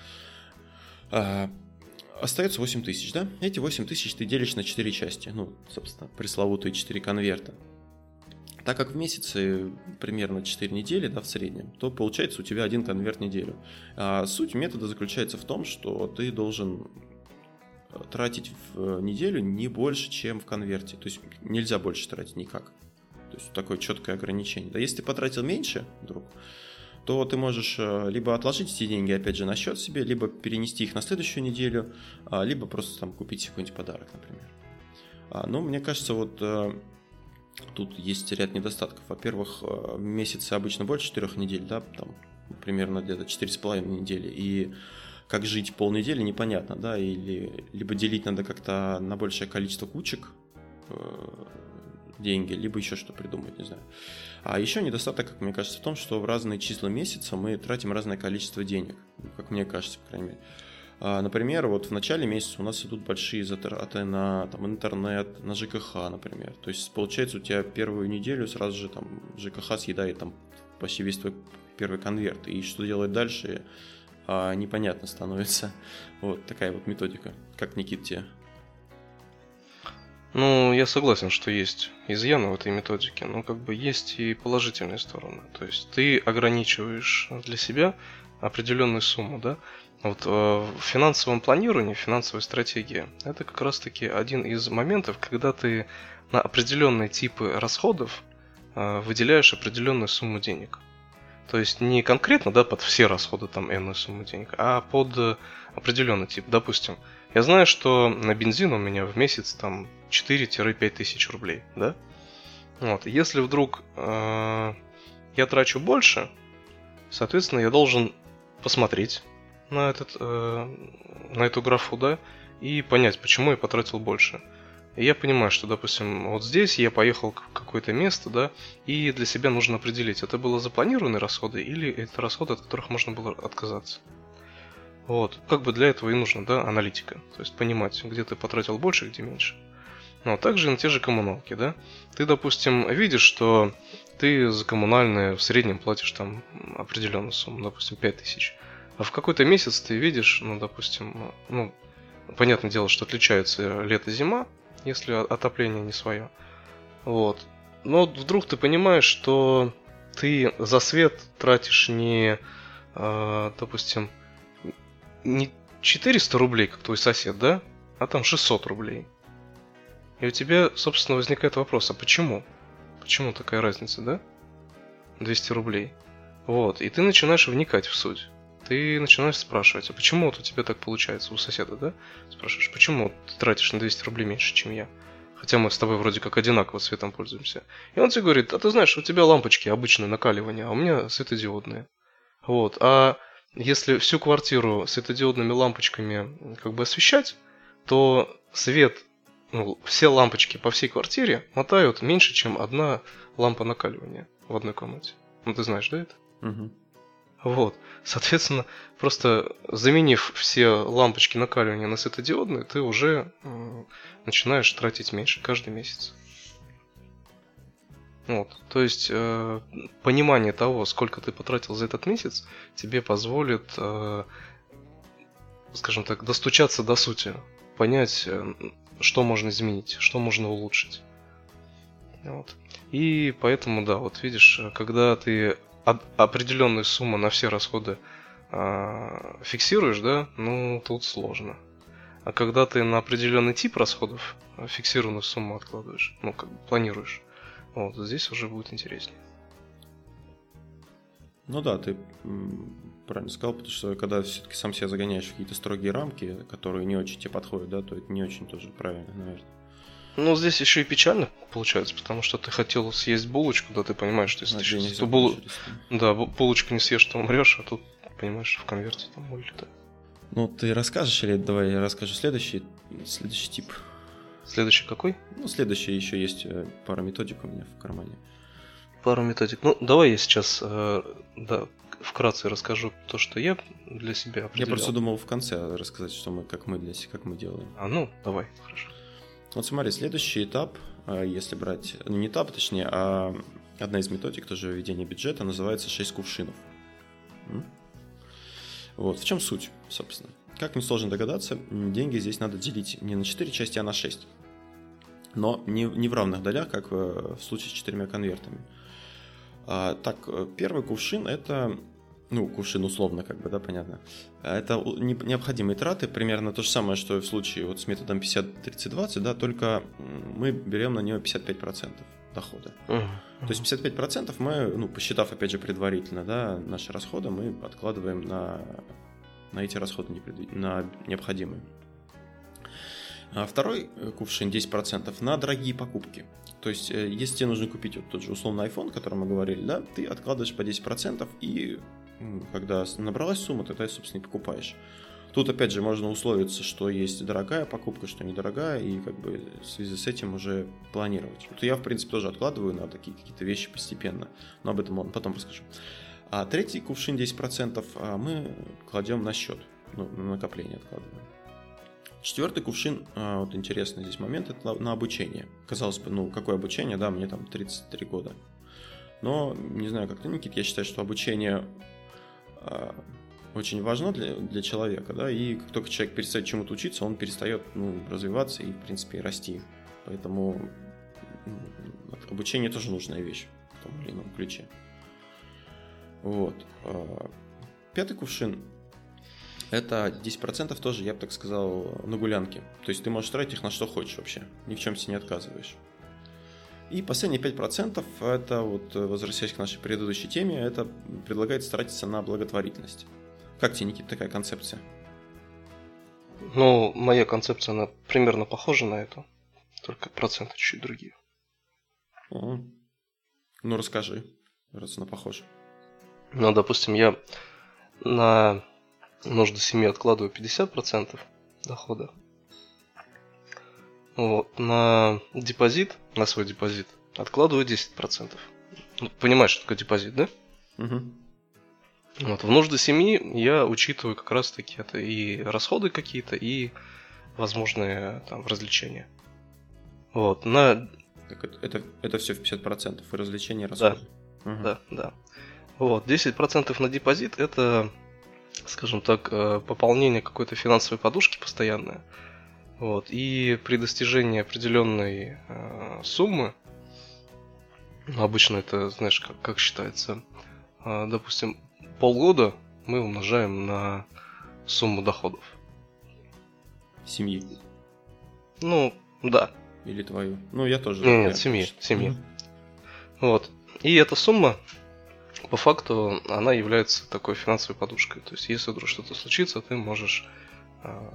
А, остается 8 тысяч, да? Эти 8 тысяч ты делишь на 4 части, ну, собственно, пресловутые 4 конверта. Так как в месяце примерно 4 недели, да, в среднем, то получается у тебя один конверт в неделю. А суть метода заключается в том, что ты должен э, тратить в неделю не больше, чем в конверте. То есть нельзя больше тратить никак. То есть такое четкое ограничение. Да если ты потратил меньше, вдруг, то ты можешь э, либо отложить эти деньги, опять же, на счет себе, либо перенести их на следующую неделю, а, либо просто там купить какой-нибудь подарок, например. Но мне кажется, вот э, тут есть ряд недостатков. Во-первых, э, в месяце обычно больше 4 недель, да, там примерно где-то 4,5 недели, и как жить полнедели непонятно, да, или либо делить надо как-то на большее количество кучек э, деньги, либо еще что придумать, не знаю. А еще недостаток, как мне кажется, в том, что в разные числа месяца мы тратим разное количество денег, как мне кажется, по крайней мере. А, Например, вот в начале месяца у нас идут большие затраты на там, интернет, на ЖКХ, например. То есть получается у тебя первую неделю сразу же там ЖКХ съедает там почти весь твой первый конверт. И что делать дальше, а, непонятно становится. Вот такая вот методика. Как Никит тебе? Ну, я согласен, что есть изъяны в этой методике, но как бы есть и положительные стороны. То есть ты ограничиваешь для себя определенную сумму, да? Вот э, в финансовом планировании, финансовой стратегии, это как раз-таки один из моментов, когда ты на определенные типы расходов э, выделяешь определенную сумму денег. То есть не конкретно, да, под все расходы там энную сумму денег, а под э, определенный тип. Допустим, я знаю, что на бензин у меня в месяц там 4-5 тысяч рублей, да? Вот, если вдруг э, я трачу больше, соответственно, я должен посмотреть на, этот, э, на эту графу, да, и понять, почему я потратил больше. И я понимаю, что, допустим, вот здесь я поехал в какое-то место, да, и для себя нужно определить, это было запланированные расходы или это расходы, от которых можно было отказаться. Вот, как бы для этого и нужно, да, аналитика. То есть понимать, где ты потратил больше, где меньше. Ну, а также на те же коммуналки, да. Ты, допустим, видишь, что ты за коммунальные в среднем платишь там определенную сумму, допустим, 5000. А в какой-то месяц ты видишь, ну, допустим, ну, понятное дело, что отличаются лето-зима, если отопление не свое. Вот. Но вдруг ты понимаешь, что ты за свет тратишь не, э, допустим, не 400 рублей, как твой сосед, да? А там 600 рублей. И у тебя, собственно, возникает вопрос, а почему? Почему такая разница, да? 200 рублей. Вот, и ты начинаешь вникать в суть. Ты начинаешь спрашивать, а почему вот у тебя так получается, у соседа, да? Спрашиваешь, почему ты тратишь на 200 рублей меньше, чем я? Хотя мы с тобой вроде как одинаково светом пользуемся. И он тебе говорит, а ты знаешь, у тебя лампочки обычные накаливания, а у меня светодиодные. Вот, а если всю квартиру светодиодными лампочками как бы освещать, то свет, ну, все лампочки по всей квартире мотают меньше, чем одна лампа накаливания в одной комнате. Ну, ты знаешь, да, это? Мгм. Вот. Соответственно, просто заменив все лампочки накаливания на светодиодные, ты уже э, начинаешь тратить меньше каждый месяц. Вот. То есть э, понимание того, сколько ты потратил за этот месяц, тебе позволит, э, скажем так, достучаться до сути, понять, э, что можно изменить, что можно улучшить. Вот. И поэтому, да, вот видишь, когда ты определенную сумму на все расходы э, фиксируешь, да, ну тут сложно. А когда ты на определенный тип расходов фиксированную сумму откладываешь, ну как бы планируешь, вот здесь уже будет интереснее. Ну да, ты правильно сказал, потому что когда все-таки сам себя загоняешь в какие-то строгие рамки, которые не очень тебе подходят, да, то это не очень тоже правильно, наверное. Ну, здесь еще и печально получается, потому что ты хотел съесть булочку, да ты понимаешь, что если ты сейчас эту булу... да, булочку не съешь, то умрешь, а тут, понимаешь, в конверте там улетает. Ну, ты расскажешь или давай я расскажу следующий, следующий тип. Следующий какой? Ну, следующий еще есть э, пара методик у меня в кармане. Пару методик. Ну, давай я сейчас э, да, вкратце расскажу то, что я для себя определял. Я просто думал в конце рассказать, что мы, как мы для себя, как мы делаем. А, ну, давай, хорошо. Вот смотри, следующий этап, а, если брать, ну не этап, точнее, а одна из методик тоже введения бюджета называется 6 кувшинов. Вот, в чем суть, собственно? Как несложно догадаться, деньги здесь надо делить не на 4 части, а на 6. Но не, не в равных долях, как в случае с четырьмя конвертами. А, так, э, первый кувшин это ну, кувшин условно, как бы, да, понятно. Это необходимые траты, примерно то же самое, что и в случае вот с методом 50-30-20, да, только мы берем на нее 55% дохода. Uh-huh. То есть 55% мы, ну, посчитав, опять же, предварительно, да, наши расходы, мы откладываем на, на эти расходы, на необходимые. А второй э, кувшин 10% на дорогие покупки. То есть, э, если тебе нужно купить вот тот же условный iPhone, о котором мы говорили, да, ты откладываешь по 10% и когда набралась сумма, ты, собственно, и покупаешь. Тут, опять же, можно условиться, что есть дорогая покупка, что недорогая, и как бы в связи с этим уже планировать. Вот я, в принципе, тоже откладываю на такие какие-то вещи постепенно, но об этом потом расскажу. А третий кувшин 10% а мы кладем на счет, ну, на накопление откладываем. Четвертый кувшин, а, вот интересный здесь момент, это на обучение. Казалось бы, ну, какое обучение, да, мне там 33 года. Но, не знаю, как ты, Никит, я считаю, что обучение очень важно для, для человека, да, и как только человек перестает чему-то учиться, он перестает ну, развиваться и, в принципе, расти. Поэтому обучение тоже нужная вещь в том или ином ключе. Вот. А, пятый кувшин это 10% тоже, я бы так сказал, на гулянке. То есть ты можешь тратить их на что хочешь вообще. Ни в чем себе не отказываешь. И последние 5% это вот, возвращаясь к нашей предыдущей теме, это предлагается тратиться на благотворительность. Как тебе, Никита, такая концепция? Ну, моя концепция, она примерно похожа на эту, только проценты чуть другие. О. Ну, расскажи, раз она похожа. Ну, допустим, я на нужды семьи откладываю 50% дохода, вот, на депозит, на свой депозит, откладываю 10%. Ну, понимаешь, что такое депозит, да? Угу. Вот, в нужды семьи я учитываю как раз таки это и расходы какие-то, и возможные там развлечения. Вот, на... Так это, это, это все в 50%, и развлечения, и расходы. Да, угу. да, да. Вот, 10% на депозит это, скажем так, э, пополнение какой-то финансовой подушки постоянное. Вот. И при достижении определенной э, суммы, ну, обычно это, знаешь, как, как считается, э, допустим, полгода мы умножаем на сумму доходов. Семьи. Ну, да. Или твою. Ну, я тоже. Нет, нет, семьи. Семьи. Mm-hmm. Вот. И эта сумма, по факту, она является такой финансовой подушкой. То есть, если вдруг что-то случится, ты можешь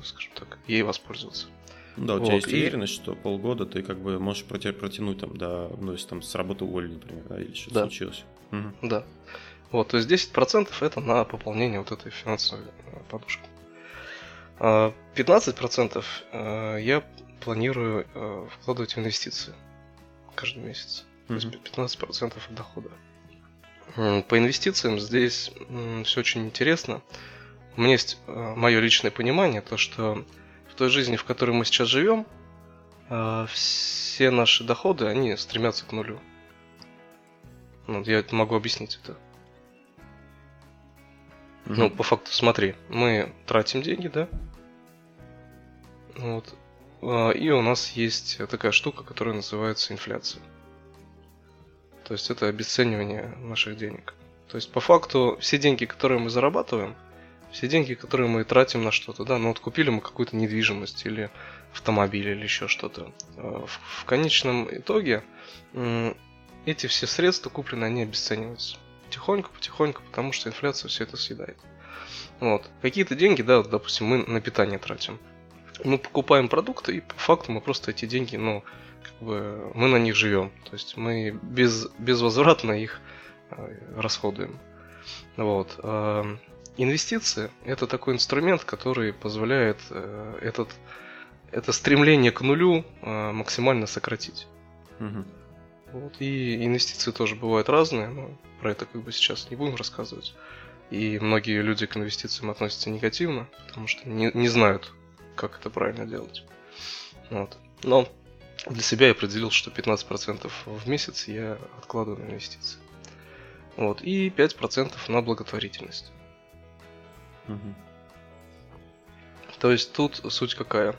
скажем так, ей воспользоваться. Да, у вот, тебя есть и... уверенность, что полгода ты как бы можешь протянуть там, да, ну, если там с работы уволили, например, да, или что-то да. случилось. Угу. Да. Вот, то есть 10% это на пополнение вот этой финансовой э, подушки. 15% а, э, я планирую э, вкладывать в инвестиции каждый месяц. То есть 15% от дохода. По инвестициям здесь все очень интересно. У меня есть э, мое личное понимание, то что в той жизни, в которой мы сейчас живем, э, все наши доходы, они стремятся к нулю. Ну, я это могу объяснить это. Mm-hmm. Ну, по факту, смотри, мы тратим деньги, да? Вот. А, и у нас есть такая штука, которая называется инфляция. То есть это обесценивание наших денег. То есть по факту все деньги, которые мы зарабатываем, все деньги, которые мы тратим на что-то, да, ну вот купили мы какую-то недвижимость или автомобиль или еще что-то. А, в, в конечном итоге эти все средства купленные, они обесцениваются. Потихоньку, потихоньку, потому что инфляция все это съедает. Вот. Какие-то деньги, да, вот, допустим, мы на питание тратим. Мы покупаем продукты, и по факту мы просто эти деньги, ну, как бы, мы на них живем. То есть мы без, безвозвратно их э, расходуем. Вот. Инвестиции – это такой инструмент, который позволяет э, этот, это стремление к нулю э, максимально сократить. Угу. Вот. И инвестиции тоже бывают разные, но про это как бы сейчас не будем рассказывать. И многие люди к инвестициям относятся негативно, потому что не, не знают, как это правильно делать. Вот. Но для себя я определил, что 15% в месяц я откладываю на инвестиции. Вот. И 5% на благотворительность. Угу. То есть тут суть какая?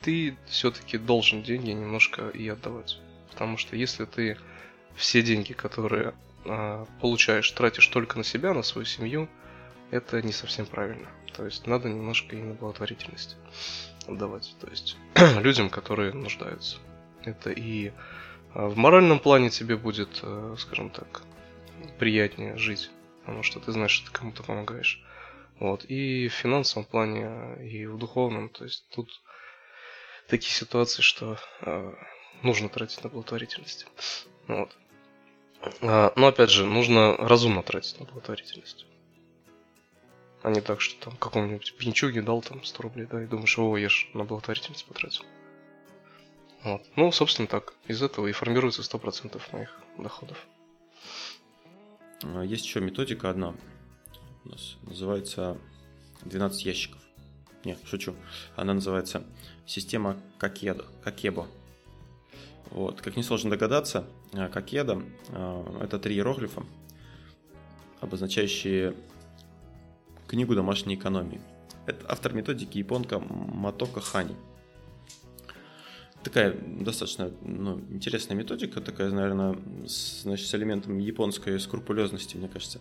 Ты все-таки должен деньги немножко и отдавать. Потому что если ты все деньги, которые э, получаешь, тратишь только на себя, на свою семью, это не совсем правильно. То есть надо немножко и на благотворительность отдавать. То есть людям, которые нуждаются. Это и а, в моральном плане тебе будет, э, скажем так, приятнее жить, потому что ты знаешь, что ты кому-то помогаешь. Вот. И в финансовом плане, и в духовном. То есть тут такие ситуации, что э, нужно тратить на благотворительность. Вот. А, но опять же, нужно разумно тратить на благотворительность. А не так, что там какому-нибудь пьянчуге дал там 100 рублей, да, и думаешь, о, я ж на благотворительность потратил. Вот. Ну, собственно так. Из этого и формируется 100% моих доходов. А, есть еще методика одна. У нас называется 12 ящиков. Нет, шучу. Она называется система Какедо. Какебо. Вот. Как несложно догадаться, э, Какеда э, – это три иероглифа, обозначающие книгу домашней экономии. Это автор методики японка Матока Хани. Такая достаточно ну, интересная методика, такая, наверное, с, значит, с элементом японской скрупулезности, мне кажется.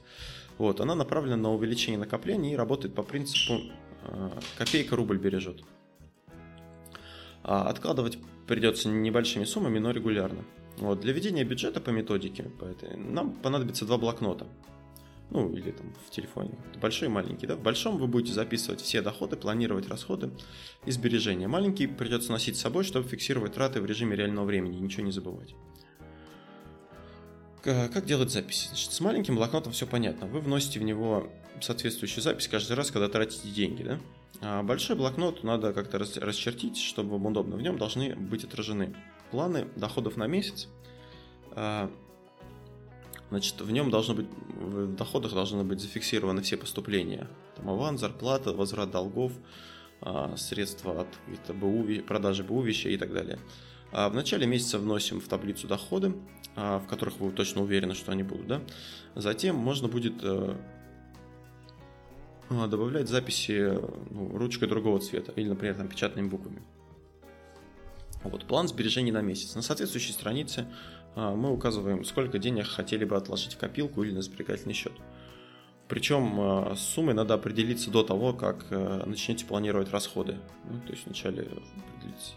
Вот, она направлена на увеличение накоплений и работает по принципу э, копейка рубль бережет. А откладывать придется небольшими суммами, но регулярно. Вот, для ведения бюджета по методике по этой, нам понадобится два блокнота. Ну, или там в телефоне. Большой и маленький. Да? В большом вы будете записывать все доходы, планировать расходы и сбережения. Маленький придется носить с собой, чтобы фиксировать траты в режиме реального времени, ничего не забывать. Как делать записи? Значит, с маленьким блокнотом все понятно. Вы вносите в него соответствующую запись каждый раз, когда тратите деньги, да? А большой блокнот надо как-то расчертить, чтобы вам удобно. В нем должны быть отражены планы доходов на месяц. А, значит, в нем должно быть, в доходах должны быть зафиксированы все поступления. Там аванс, зарплата, возврат долгов, а, средства от БУ, продажи БУ вещей и так далее. В начале месяца вносим в таблицу доходы, в которых вы точно уверены, что они будут. Да? Затем можно будет э, а, добавлять записи ну, ручкой другого цвета или, например, там, печатными буквами. Вот, план сбережений на месяц. На соответствующей странице а, мы указываем, сколько денег хотели бы отложить в копилку или на сберегательный счет. Причем а, с суммой надо определиться до того, как а, начнете планировать расходы. Ну, то есть вначале определить,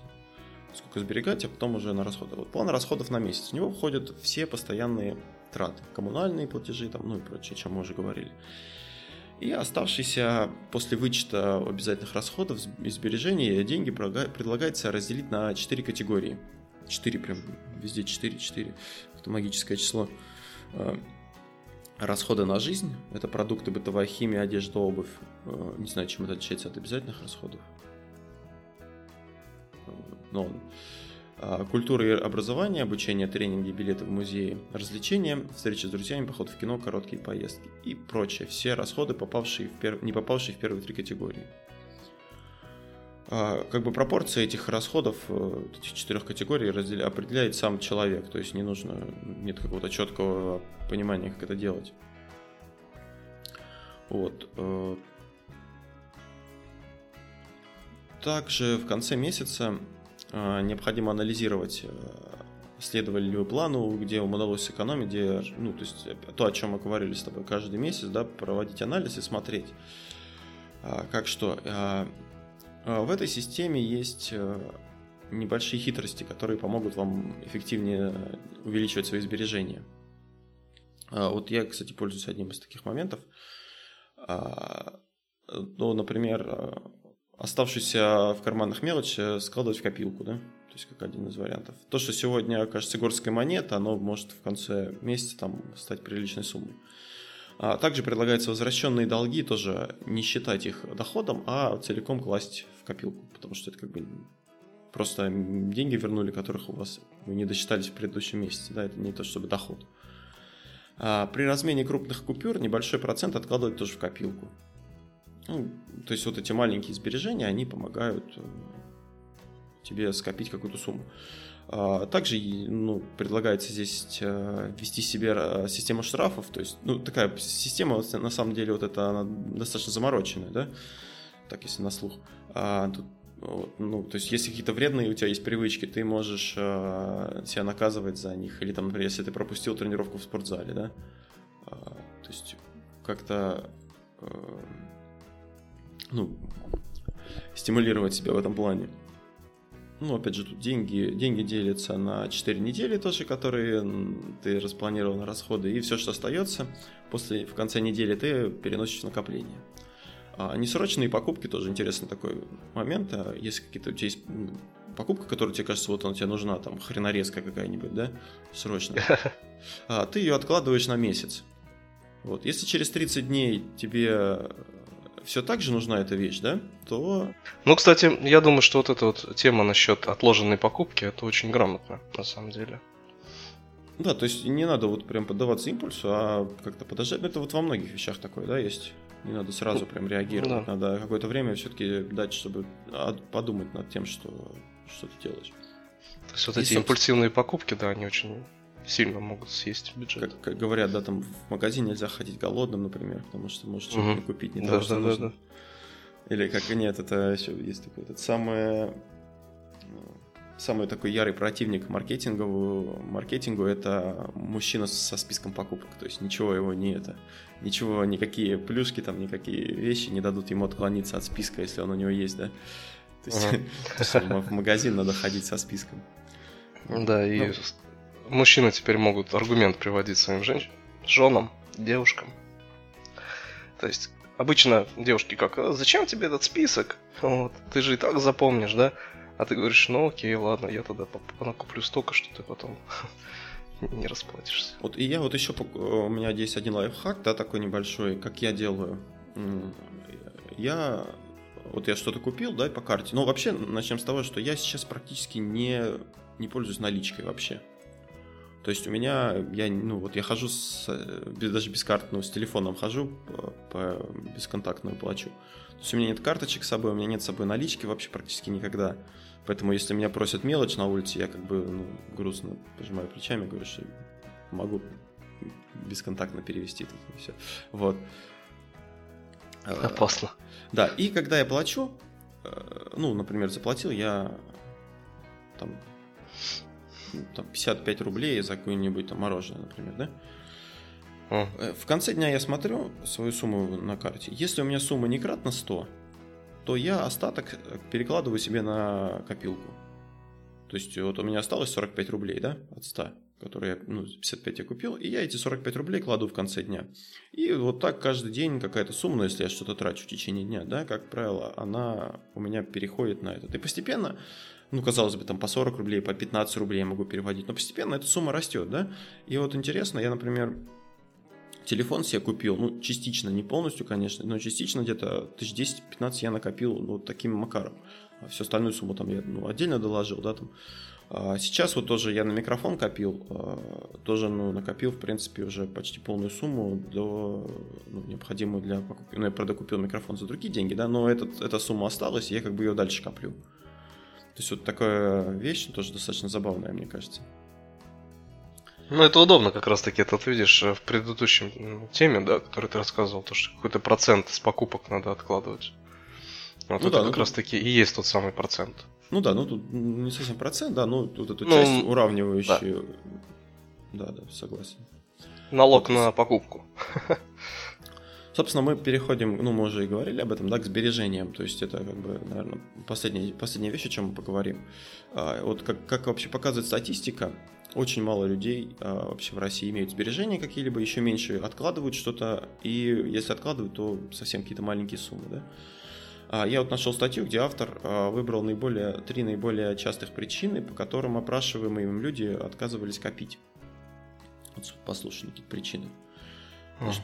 сколько сберегать, а потом уже на расходы. Вот план расходов на месяц. В него входят все постоянные траты. Коммунальные платежи, там, ну и прочее, о чем мы уже говорили. И оставшиеся после вычета обязательных расходов и сбережений деньги предлагается разделить на 4 категории. 4 прям, везде 4, 4. Это магическое число. Э, расходы на жизнь – это продукты, бытовая химия, одежда, обувь. Э, не знаю, чем это отличается от обязательных расходов. Э, но А, культура и образование, обучение, тренинги, билеты в музеи, развлечения, встречи с друзьями, поход в кино, короткие поездки и прочее. Все расходы, попавшие в пер... не попавшие в первые три категории. А, как бы пропорция этих расходов, э, этих четырех категорий разделя... определяет сам человек, то есть не нужно, нет какого-то четкого понимания, как это делать. Вот. Э. Также в конце месяца а, необходимо анализировать, э, следовали ли вы плану, где вам удалось сэкономить, где, ну, то есть э, то, о чем мы говорили с тобой каждый месяц, да, проводить анализ и смотреть, а, как что. А, в этой системе есть э, небольшие хитрости, которые помогут вам эффективнее увеличивать свои сбережения. Вот я, кстати, пользуюсь одним из таких моментов. Ну, например, оставшуюся в карманах мелочь э, складывать в копилку, да? То есть как один из вариантов. То, что сегодня кажется горская монета, оно может в конце месяца там стать приличной суммой. А также предлагается возвращенные долги тоже не считать их доходом, а целиком класть в копилку, потому что это как бы просто деньги вернули, которых у вас вы не досчитались в предыдущем месяце, да, это не то чтобы доход. А при размене крупных купюр небольшой процент откладывать тоже в копилку. Ну, то есть вот эти маленькие сбережения, они помогают э, тебе скопить какую-то сумму. А, также ну, предлагается здесь э, ввести себе э, систему штрафов, то есть ну, такая система, на самом деле, вот это она достаточно замороченная, да, так если на слух. А, тут, ну, то есть если какие-то вредные у тебя есть привычки, ты можешь а, себя наказывать за них, или там, например, если ты пропустил тренировку в спортзале, да, а, то есть как-то ну, стимулировать себя в этом плане. Ну, опять же, тут деньги, деньги делятся на 4 недели тоже, которые ты распланировал на расходы, и все, что остается, после, в конце недели ты переносишь в накопление. А несрочные покупки тоже интересный такой момент. А если какие-то у тебя есть покупка, которая тебе кажется, вот она тебе нужна, там, хренорезка какая-нибудь, да, срочно, а ты ее откладываешь на месяц. Вот. Если через 30 дней тебе все так же нужна эта вещь, да, то... Ну, кстати, я думаю, что вот эта вот тема насчет отложенной покупки, это очень грамотно, на самом деле. Да, то есть не надо вот прям поддаваться импульсу, а как-то подождать. Это вот во многих вещах такое, да, есть. Не надо сразу прям реагировать. Да. Надо какое-то время все-таки дать, чтобы подумать над тем, что, что ты делаешь. То есть вот И, эти импульсивные покупки, да, они очень сильно могут съесть бюджет. Как, как говорят, да, там в магазин нельзя ходить голодным, например, потому что может что-то угу. не купить, не да, того, да, что да, нужно. Да. Или как нет, это еще есть такой этот самый самый такой ярый противник маркетингову, маркетингу это мужчина со списком покупок. То есть ничего его не это, ничего, никакие плюшки там, никакие вещи не дадут ему отклониться от списка, если он у него есть, да. То есть, в магазин надо ходить со списком. Да, и ну, мужчины теперь могут аргумент приводить своим женщинам, женам, девушкам. То есть, обычно девушки как, а зачем тебе этот список? Вот, ты же и так запомнишь, да? А ты говоришь, ну окей, ладно, я тогда накуплю столько, что ты потом не расплатишься. Вот и я вот еще, у меня здесь один лайфхак, да, такой небольшой, как я делаю. Я, вот я что-то купил, да, по карте. Но вообще, начнем с того, что я сейчас практически не, не пользуюсь наличкой вообще. То есть у меня, я, ну вот я хожу с, даже без карты, ну с телефоном хожу, по, по бесконтактную плачу. То есть у меня нет карточек с собой, у меня нет с собой налички вообще практически никогда. Поэтому если меня просят мелочь на улице, я как бы ну, грустно пожимаю плечами, говорю, что могу бесконтактно перевести тут и все. Вот. Опасно. Да, и когда я плачу, э, ну, например, заплатил я там там, 55 рублей за какое-нибудь там мороженое, например, да? Э, в конце дня я смотрю свою сумму на карте. Если у меня сумма не кратно 100, то я остаток э, перекладываю себе на копилку. То есть вот у меня осталось 45 рублей, да, от 100, которые ну, 55 я купил, и я эти 45 рублей кладу в конце дня. И вот так каждый день какая-то сумма, ну, если я что-то трачу в течение дня, да, как правило, она у меня переходит на этот. И постепенно ну, казалось бы, там по 40 рублей, по 15 рублей я могу переводить, но постепенно эта сумма растет, да, и вот интересно, я, например, телефон себе купил, ну, частично, не полностью, конечно, но частично где-то тысяч 10-15 я накопил, ну, таким макаром. А всю остальную сумму там я ну, отдельно доложил, да, там. А сейчас вот тоже я на микрофон копил, а, тоже, ну, накопил, в принципе, уже почти полную сумму до, ну, необходимую для покупки. Ну, я, правда, купил микрофон за другие деньги, да, но этот, эта сумма осталась, и я как бы ее дальше коплю. То есть вот такая вещь тоже достаточно забавная, мне кажется. Ну, это удобно как раз-таки. Это ты видишь э, в предыдущем теме, да, который ты рассказывал, то, что какой-то процент с покупок надо откладывать. Вот ну, это да, как ну, раз-таки и есть тот самый процент. Ну да, ну тут не совсем процент, да, ну тут эту ну, часть уравнивающую. Да. да, да, согласен. Налог вот. на покупку. Собственно, мы переходим, ну, мы уже и говорили об этом, да, к сбережениям. То есть это, как бы, наверное, последняя, последняя вещь, о чем мы поговорим. А, вот как, как вообще показывает статистика, очень мало людей а, вообще в России имеют сбережения какие-либо, еще меньше откладывают что-то, и если откладывают, то совсем какие-то маленькие суммы, да. А, я вот нашел статью, где автор а, выбрал наиболее, три наиболее частых причины, по которым опрашиваемые им люди отказывались копить. Вот послушай, какие причины. Значит,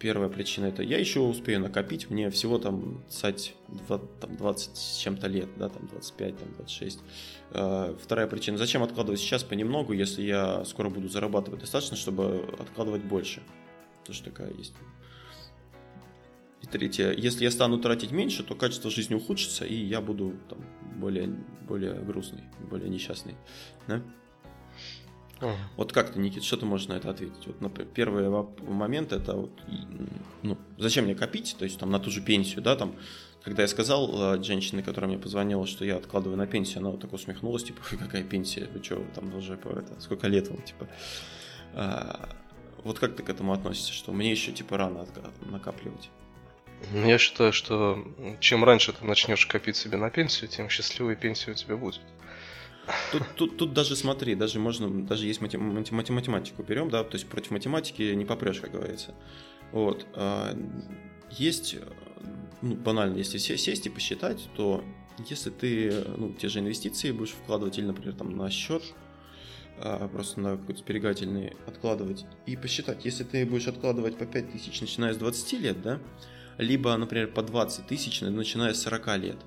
Первая причина это я еще успею накопить, мне всего там, кстати, 20, 20 с чем-то лет, да, там 25, там 26. А, вторая причина, зачем откладывать сейчас понемногу, если я скоро буду зарабатывать достаточно, чтобы откладывать больше. Тоже такая есть. И третье, если я стану тратить меньше, то качество жизни ухудшится, и я буду там, более, более грустный, более несчастный. Да? Ага. Вот как ты, Никит, что ты можешь на это ответить? Вот например, первый момент это вот, ну, зачем мне копить, то есть там на ту же пенсию, да, там, когда я сказал э, женщине, которая мне позвонила, что я откладываю на пенсию, она вот так усмехнулась, типа, какая пенсия, вы что, там уже это, сколько лет вам, типа. А, вот как ты к этому относишься, что мне еще типа рано накапливать? Я считаю, что чем раньше ты начнешь копить себе на пенсию, тем счастливее пенсия у тебя будет. Тут, тут, тут даже смотри, даже можно, даже есть матем, математику берем, да, то есть против математики не попрешь, как говорится. Вот. А, есть, ну, банально, если сесть и посчитать, то если ты, ну, те же инвестиции будешь вкладывать или, например, там на счет, а, просто на какой-то сберегательный откладывать и посчитать, если ты будешь откладывать по 5 тысяч, начиная с 20 лет, да, либо, например, по 20 тысяч, начиная с 40 лет,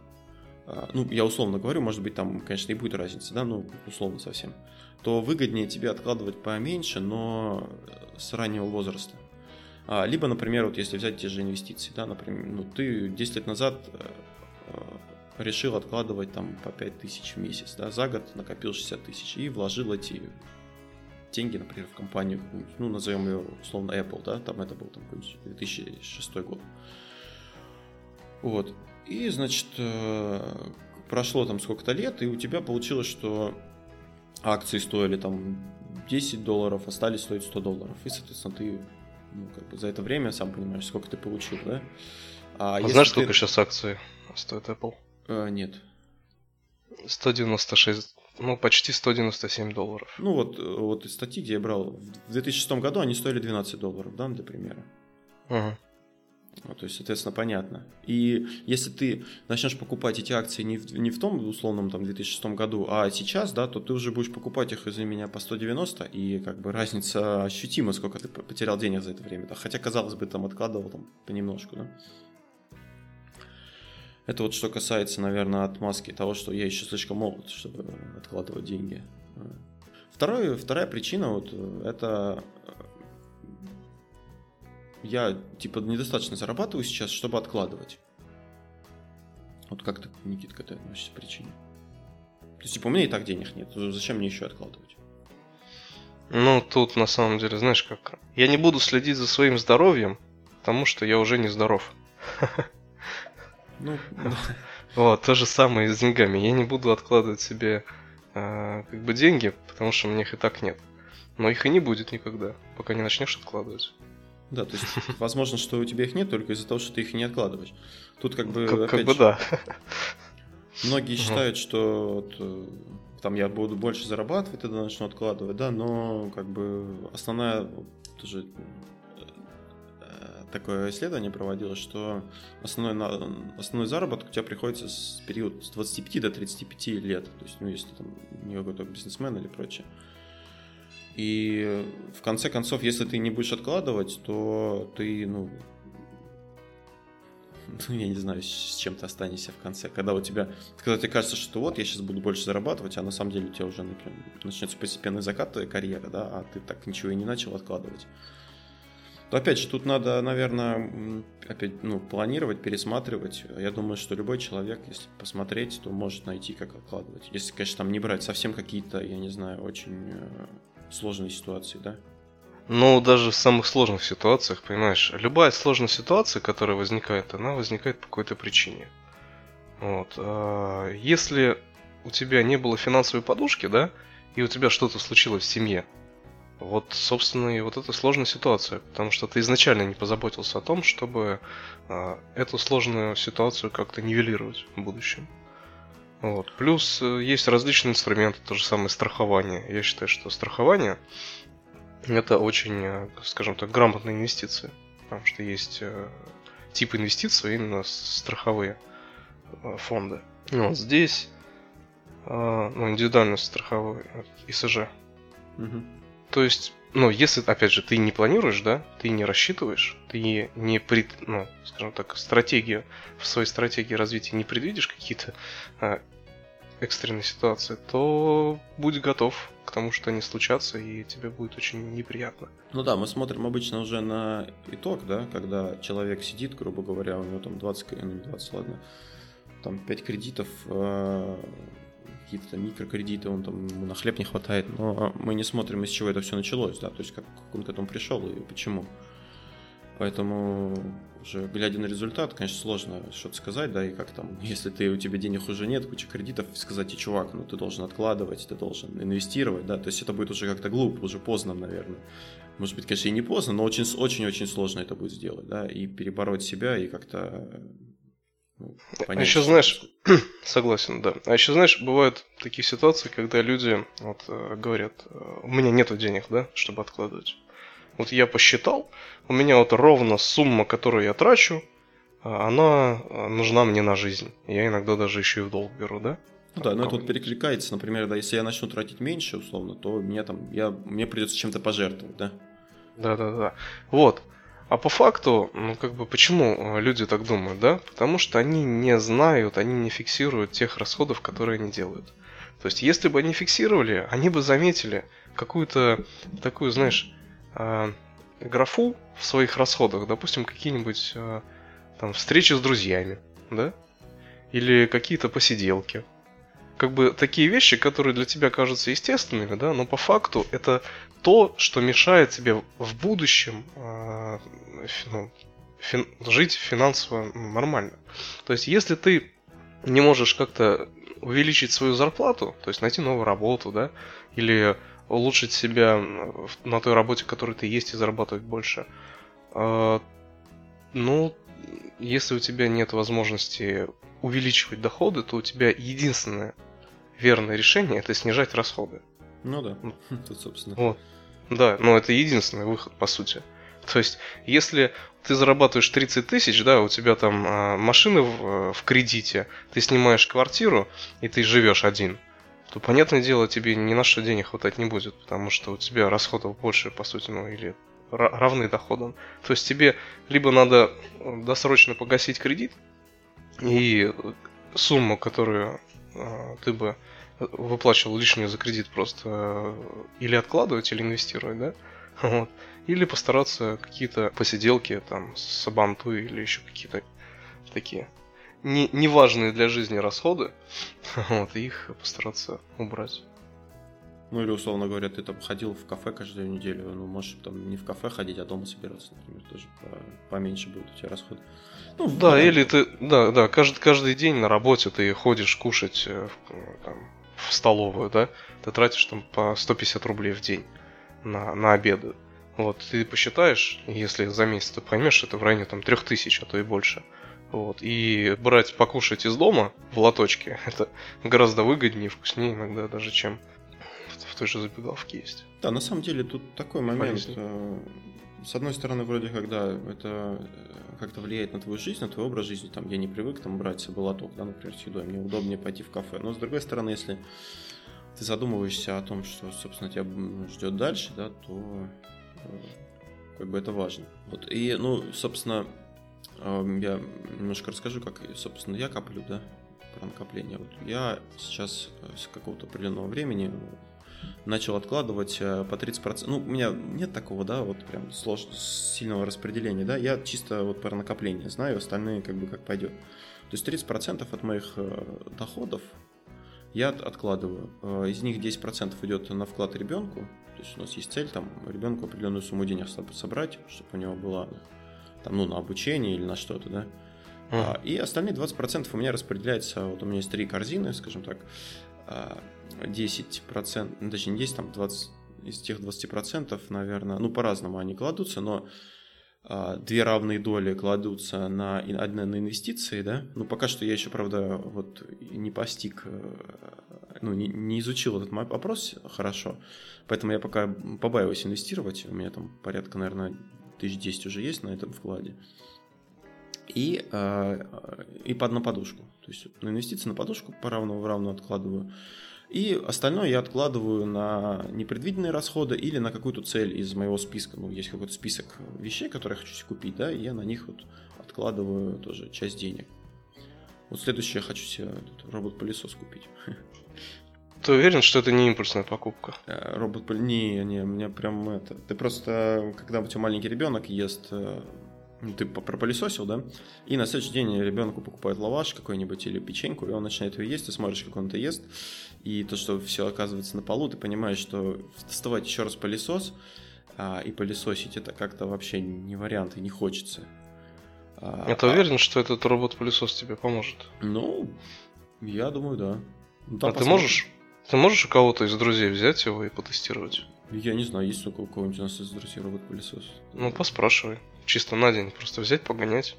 ну, я условно говорю, может быть, там, конечно, и будет разница, да, ну, условно совсем, то выгоднее тебе откладывать поменьше, но с раннего возраста. А, либо, например, вот если взять те же инвестиции, да, например, ну, ты 10 лет назад э, решил откладывать там по 5 тысяч в месяц, да, за год накопил 60 тысяч и вложил эти деньги, например, в компанию, ну, назовем ее условно Apple, да, там это был там 2006 год. Вот. И, значит, э, прошло там сколько-то лет, и у тебя получилось, что акции стоили там 10 долларов, остались стоить 100 долларов. И, соответственно, ты ну, как бы за это время, сам понимаешь, сколько ты получил, да? А, а знаешь, ты... сколько сейчас акции стоит Apple? А, нет. 196, ну, почти 197 долларов. Ну, вот, вот из статьи, где я брал, в 2006 году они стоили 12 долларов, да, для примера. Ага. Ну, то есть, соответственно, понятно. И если ты начнешь покупать эти акции не в, не в том условном там 2006 году, а сейчас, да, то ты уже будешь покупать их, из-за меня, по 190, и как бы разница ощутима, сколько ты потерял денег за это время. Да? Хотя, казалось бы, там откладывал там понемножку, да. Это вот что касается, наверное, отмазки того, что я еще слишком молод, чтобы откладывать деньги. Второе, вторая причина вот это я, типа, недостаточно зарабатываю сейчас, чтобы откладывать. Вот как ты, Никит, к этой относишься причине? То есть, типа, у меня и так денег нет, зачем мне еще откладывать? Ну, тут на самом деле, знаешь как, я не буду следить за своим здоровьем, потому что я уже не здоров. Ну, Вот, то же самое и с деньгами. Я не буду откладывать себе э, как бы деньги, потому что у меня их и так нет. Но их и не будет никогда, пока не начнешь откладывать. Да, то есть возможно, что у тебя их нет только из-за того, что ты их не откладываешь. Тут как бы... Как, как бы да. Многие считают, что вот, э, там я буду больше зарабатывать, тогда начну откладывать, да, но как бы основная тоже э, такое исследование проводилось, что основной, основной заработок у тебя приходится с период с 25 до 35 лет. То есть, ну, если ты там не какой-то бизнесмен или прочее. И в конце концов, если ты не будешь откладывать, то ты, ну, ну, я не знаю, с чем ты останешься в конце. Когда у тебя, когда тебе кажется, что вот, я сейчас буду больше зарабатывать, а на самом деле у тебя уже, например, начнется постепенный закат твоей карьеры, да, а ты так ничего и не начал откладывать. То опять же, тут надо, наверное, опять, ну, планировать, пересматривать. Я думаю, что любой человек, если посмотреть, то может найти, как откладывать. Если, конечно, там не брать совсем какие-то, я не знаю, очень э, сложные ситуации, да. Но даже в самых сложных ситуациях, понимаешь, любая сложная ситуация, которая возникает, она возникает по какой-то причине. Вот. А если у тебя не было финансовой подушки, да, и у тебя что-то случилось в семье, вот, собственно, и вот эта сложная ситуация, потому что ты изначально не позаботился о том, чтобы а, эту сложную ситуацию как-то нивелировать в будущем. Вот. Плюс э, есть различные инструменты, то же самое страхование. Я считаю, что страхование это очень, э, скажем так, грамотная инвестиция. Потому что есть э, тип инвестиций, именно страховые фонды. Вот здесь ну, индивидуально страховой ИСЖ. Угу. То есть, ну, если, опять же, ты не планируешь, да, ты не рассчитываешь, ты не, пред, ну, скажем так, стратегию, в своей стратегии развития не предвидишь какие-то экстренной ситуации, то будь готов к тому, что они случатся, и тебе будет очень неприятно. Ну да, мы смотрим обычно уже на итог, да, когда человек сидит, грубо говоря, у него там 20, ну 20, ладно, там 5 кредитов, э, какие-то микрокредиты, он там на хлеб не хватает, но мы не смотрим, из чего это все началось, да, то есть как, как он к этому пришел и почему. Поэтому уже глядя на результат, конечно, сложно что-то сказать, да, и как там, если ты, у тебя денег уже нет, куча кредитов, сказать, и чувак, ну ты должен откладывать, ты должен инвестировать, да, то есть это будет уже как-то глупо, уже поздно, наверное. Может быть, конечно, и не поздно, но очень-очень-очень сложно это будет сделать, да, и перебороть себя, и как-то понять, а еще знаешь, согласен, да. А еще знаешь, бывают такие ситуации, когда люди вот э, говорят, э, у меня нету денег, да, чтобы откладывать. Вот я посчитал, у меня вот ровно сумма, которую я трачу, а, она а, нужна мне на жизнь. Я иногда даже еще и в долг беру, да? Ну да, но это вот перекликается, например, да, если я начну тратить меньше, условно, то мне там, я, мне придется чем-то пожертвовать, да? Да, да, да. Вот. А по факту, ну как бы почему а, люди так думают, да? Потому что они не знают, они не фиксируют тех расходов, которые они делают. То есть, если бы они фиксировали, они бы заметили какую-то такую, знаешь, э, графу в своих расходах, допустим, какие-нибудь э, там встречи с друзьями, да, или какие-то посиделки. Как бы такие вещи, которые для тебя кажутся естественными, да, но по факту это то, что мешает тебе в будущем э, ну, фин, жить финансово нормально. То есть, если ты не можешь как-то увеличить свою зарплату, то есть найти новую работу, да, или улучшить себя на той работе, которой ты есть, и зарабатывать больше. А, ну, если у тебя нет возможности увеличивать доходы, то у тебя единственное верное решение это снижать расходы. Ну да, тут собственно. Вот. Да, но это единственный выход, по сути. То есть, если ты зарабатываешь 30 тысяч, да, у тебя там а, машины в, в кредите, ты снимаешь квартиру, и ты живешь один – то, понятное дело, тебе ни на что денег хватать не будет, потому что у тебя расходов больше, по сути, ну, или равны доходам. То есть тебе либо надо досрочно погасить кредит, и сумму, которую э, ты бы выплачивал лишнюю за кредит, просто э, или откладывать, или инвестировать, да? Вот. Или постараться какие-то посиделки, там, с Сабанту или еще какие-то такие не, неважные для жизни расходы, вот, и их постараться убрать. Ну или, условно говоря, ты там ходил в кафе каждую неделю, ну, можешь там не в кафе ходить, а дома собираться, например, тоже поменьше будет у тебя расход. Ну, да, да, или ты, да, да, каждый, каждый день на работе ты ходишь кушать э, там, в столовую, да, ты тратишь там по 150 рублей в день на, на обеды. Вот, ты посчитаешь, если за месяц ты поймешь, это в районе там 3000, а то и больше. Вот. И брать покушать из дома в лоточке, это гораздо выгоднее и вкуснее иногда даже, чем в той же забегаловке есть. Да, на самом деле тут такой момент. Понятно. Э, с одной стороны, вроде когда это э, как-то влияет на твою жизнь, на твой образ жизни, там я не привык там брать с собой лоток, да, например, с едой, мне удобнее пойти в кафе. Но с другой стороны, если ты задумываешься о том, что, собственно, тебя ждет дальше, да, то э, как бы это важно. Вот, и, ну, собственно, э, я немножко расскажу, как, собственно, я коплю, да, про накопление. Вот я сейчас с какого-то определенного времени начал откладывать э, по 30%. Ну, у меня нет такого, да, вот прям сложного, сильного распределения, да, я чисто вот про накопление знаю, остальные как бы как пойдет. То есть 30% от моих э, доходов я откладываю. Э, из них 10% идет на вклад ребенку. То есть у нас есть цель там ребенку определенную сумму денег собрать, чтобы у него была там, ну, на обучение или на что-то, да. Mm. И остальные 20% у меня распределяется, вот у меня есть три корзины, скажем так, 10%, ну, точнее не 10, там 20, из тех 20%, наверное, ну по-разному они кладутся, но а, две равные доли кладутся на, одна на инвестиции, да, ну пока что я еще, правда, вот не постиг, э, ну не, не изучил этот вопрос хорошо, поэтому я пока побаиваюсь инвестировать, у меня там порядка, наверное, тысяч десять уже есть на этом вкладе, и, а, и под на подушку, то есть на инвестиции на подушку по равному в равную откладываю, и остальное я откладываю на непредвиденные расходы или на какую-то цель из моего списка. Ну, есть какой-то список вещей, которые я хочу себе купить, да, и я на них вот откладываю тоже часть денег. Вот следующее я хочу себе робот-пылесос купить. Ты уверен, что это не импульсная покупка? Э, робот не, не, у меня прям это. Ты просто, когда у тебя маленький ребенок ест э, ну, ты пропылесосил, да, и на следующий день ребенку покупает лаваш какой-нибудь или печеньку, и он начинает ее есть, ты смотришь, как он это ест, и то, что все оказывается на полу, ты понимаешь, что вставать еще раз пылесос а, и пылесосить это как-то вообще не вариант и не хочется. А, а ты уверен, что этот робот-пылесос тебе поможет? Ну, я думаю, да. Ну, а ты можешь, ты можешь у кого-то из друзей взять его и потестировать? Я не знаю, есть у кого-нибудь у нас из друзей робот-пылесос? Ну, поспрашивай. Чисто на день просто взять, погонять.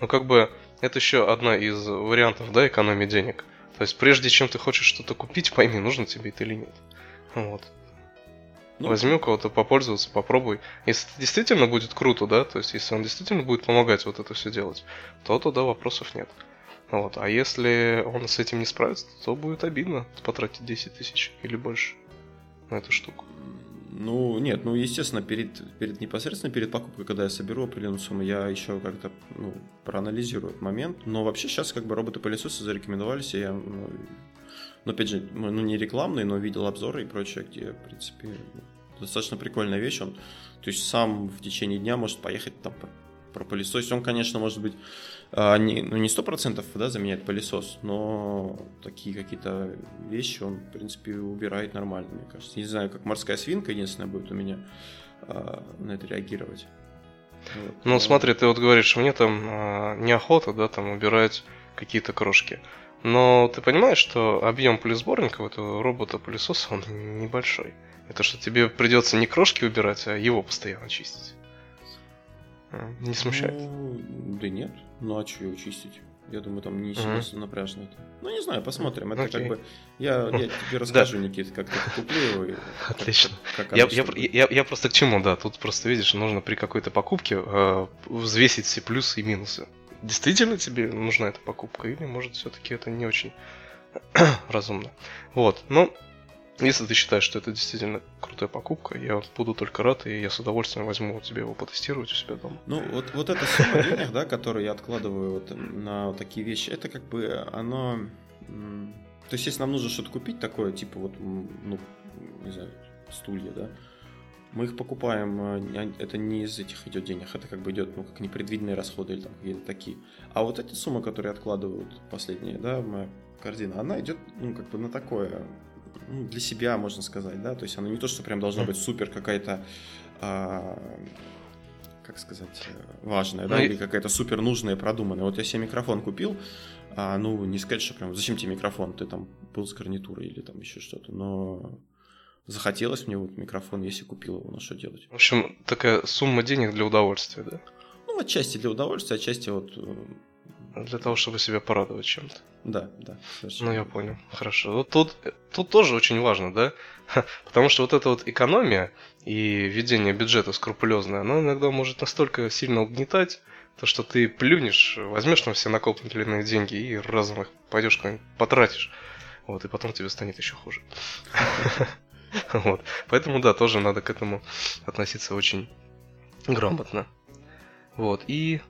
Ну, как бы, это еще одна из вариантов, да, экономии денег. То есть, прежде чем ты хочешь что-то купить, пойми, нужно тебе это или нет. Вот. Ну, Возьми у кого-то попользоваться, попробуй. Если это действительно будет круто, да, то есть если он действительно будет помогать вот это все делать, то туда вопросов нет. Вот. А если он с этим не справится, то будет обидно потратить 10 тысяч или больше на эту штуку. Ну, нет, ну, естественно, перед, перед непосредственно перед покупкой, когда я соберу определенную сумму, я еще как-то ну, проанализирую этот момент. Но вообще сейчас как бы роботы-пылесосы зарекомендовались, и я, ну, ну, опять же, ну, не рекламный, но видел обзоры и прочее, где, в принципе, достаточно прикольная вещь. Он, то есть сам в течение дня может поехать там пропылесосить. Он, конечно, может быть а, не, ну, не сто процентов да, заменяет пылесос, но такие какие-то вещи он, в принципе, убирает нормально, мне кажется. Не знаю, как морская свинка единственная будет у меня а, на это реагировать. Вот. Ну, но... смотри, ты вот говоришь, мне там а, неохота, да, там убирать какие-то крошки. Но ты понимаешь, что объем пылесборника у этого робота-пылесоса, он небольшой. Это что тебе придется не крошки убирать, а его постоянно чистить. Не смущает? Ну, да нет. Ну а что его чистить? Я думаю, там не сильно напряжно это. Ну, не знаю, посмотрим. Это okay. как бы... Я, я тебе расскажу, да. Никит, как я куплю его. Отлично. Как, как я, я, я, я просто к чему, да. Тут просто, видишь, нужно при какой-то покупке э, взвесить все плюсы и минусы. Действительно тебе нужна эта покупка? Или, может, все-таки это не очень разумно? Вот. Но если ты считаешь, что это действительно крутая покупка, я буду только рад, и я с удовольствием возьму у тебя его потестировать у себя дома. Ну, вот, вот эта сумма денег, да, которую я откладываю вот на вот такие вещи, это как бы оно... То есть, если нам нужно что-то купить такое, типа вот, ну, не знаю, стулья, да, мы их покупаем, а, это не из этих идет денег, это как бы идет, ну, как непредвиденные расходы или там какие-то такие. А вот эти суммы, которые откладывают последние, да, моя корзина, она идет, ну, как бы на такое ну, для себя, можно сказать, да, то есть она не то, что прям должна быть супер какая-то, а, как сказать, важная, да, ну или какая-то супер нужная, продуманная. Вот я себе микрофон купил, а, ну, не сказать, что прям, зачем тебе микрофон, ты там был с гарнитурой или там еще что-то, но захотелось мне вот микрофон, если купил его, на что делать. В общем, такая сумма денег для удовольствия, да? Ну, отчасти для удовольствия, отчасти вот э, для того, чтобы себя порадовать чем-то. Да, да. Совершенно. Ну, я понял. Хорошо. Вот тут, тут тоже очень важно, да? Потому что вот эта вот экономия и ведение бюджета скрупулезное, оно иногда может настолько сильно угнетать, то, что ты плюнешь, возьмешь там все накопленные деньги и разом их пойдешь куда-нибудь потратишь. Вот, и потом тебе станет еще хуже. Вот. Поэтому, да, тоже надо к этому относиться очень грамотно. Вот. И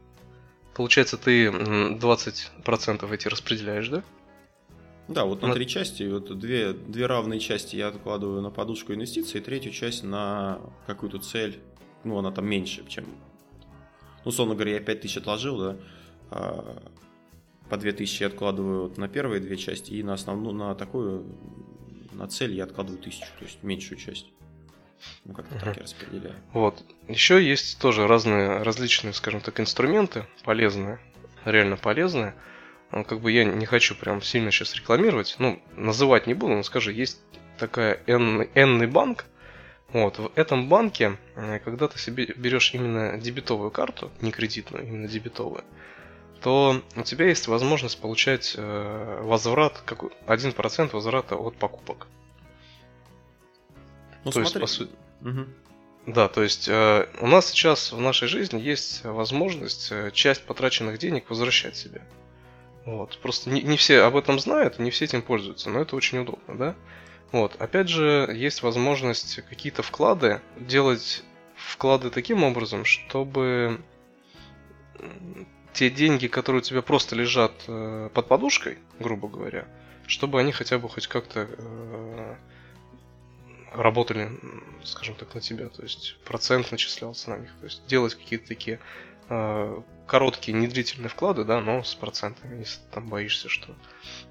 получается, ты 20% эти распределяешь, да? Да, вот на три части, вот две, две равные части я откладываю на подушку инвестиций, и третью часть на какую-то цель, ну, она там меньше, чем... Ну, условно говоря, я 5000 отложил, да, а по 2000 я откладываю вот на первые две части, и на основную, на такую, на цель я откладываю 1000, то есть меньшую часть. Ну, как-то так я распределяю. Вот. Еще есть тоже разные, различные, скажем так, инструменты полезные, реально полезные. Ну, как бы я не хочу прям сильно сейчас рекламировать, ну, называть не буду, но скажу, есть такая N, банк, вот, в этом банке, э, когда ты себе берешь именно дебетовую карту, не кредитную, именно дебетовую, то у тебя есть возможность получать э, возврат, как 1% возврата от покупок. Ну, то смотри. есть, по. Угу. Да, то есть э, у нас сейчас в нашей жизни есть возможность э, часть потраченных денег возвращать себе. Вот. Просто не, не все об этом знают, не все этим пользуются, но это очень удобно, да? Вот. Опять же, есть возможность какие-то вклады делать вклады таким образом, чтобы те деньги, которые у тебя просто лежат э, под подушкой, грубо говоря, чтобы они хотя бы хоть как-то э, работали, скажем так, на тебя, то есть процент начислялся на них, то есть делать какие-то такие э, короткие, недлительные вклады, да, но с процентами, если ты там боишься, что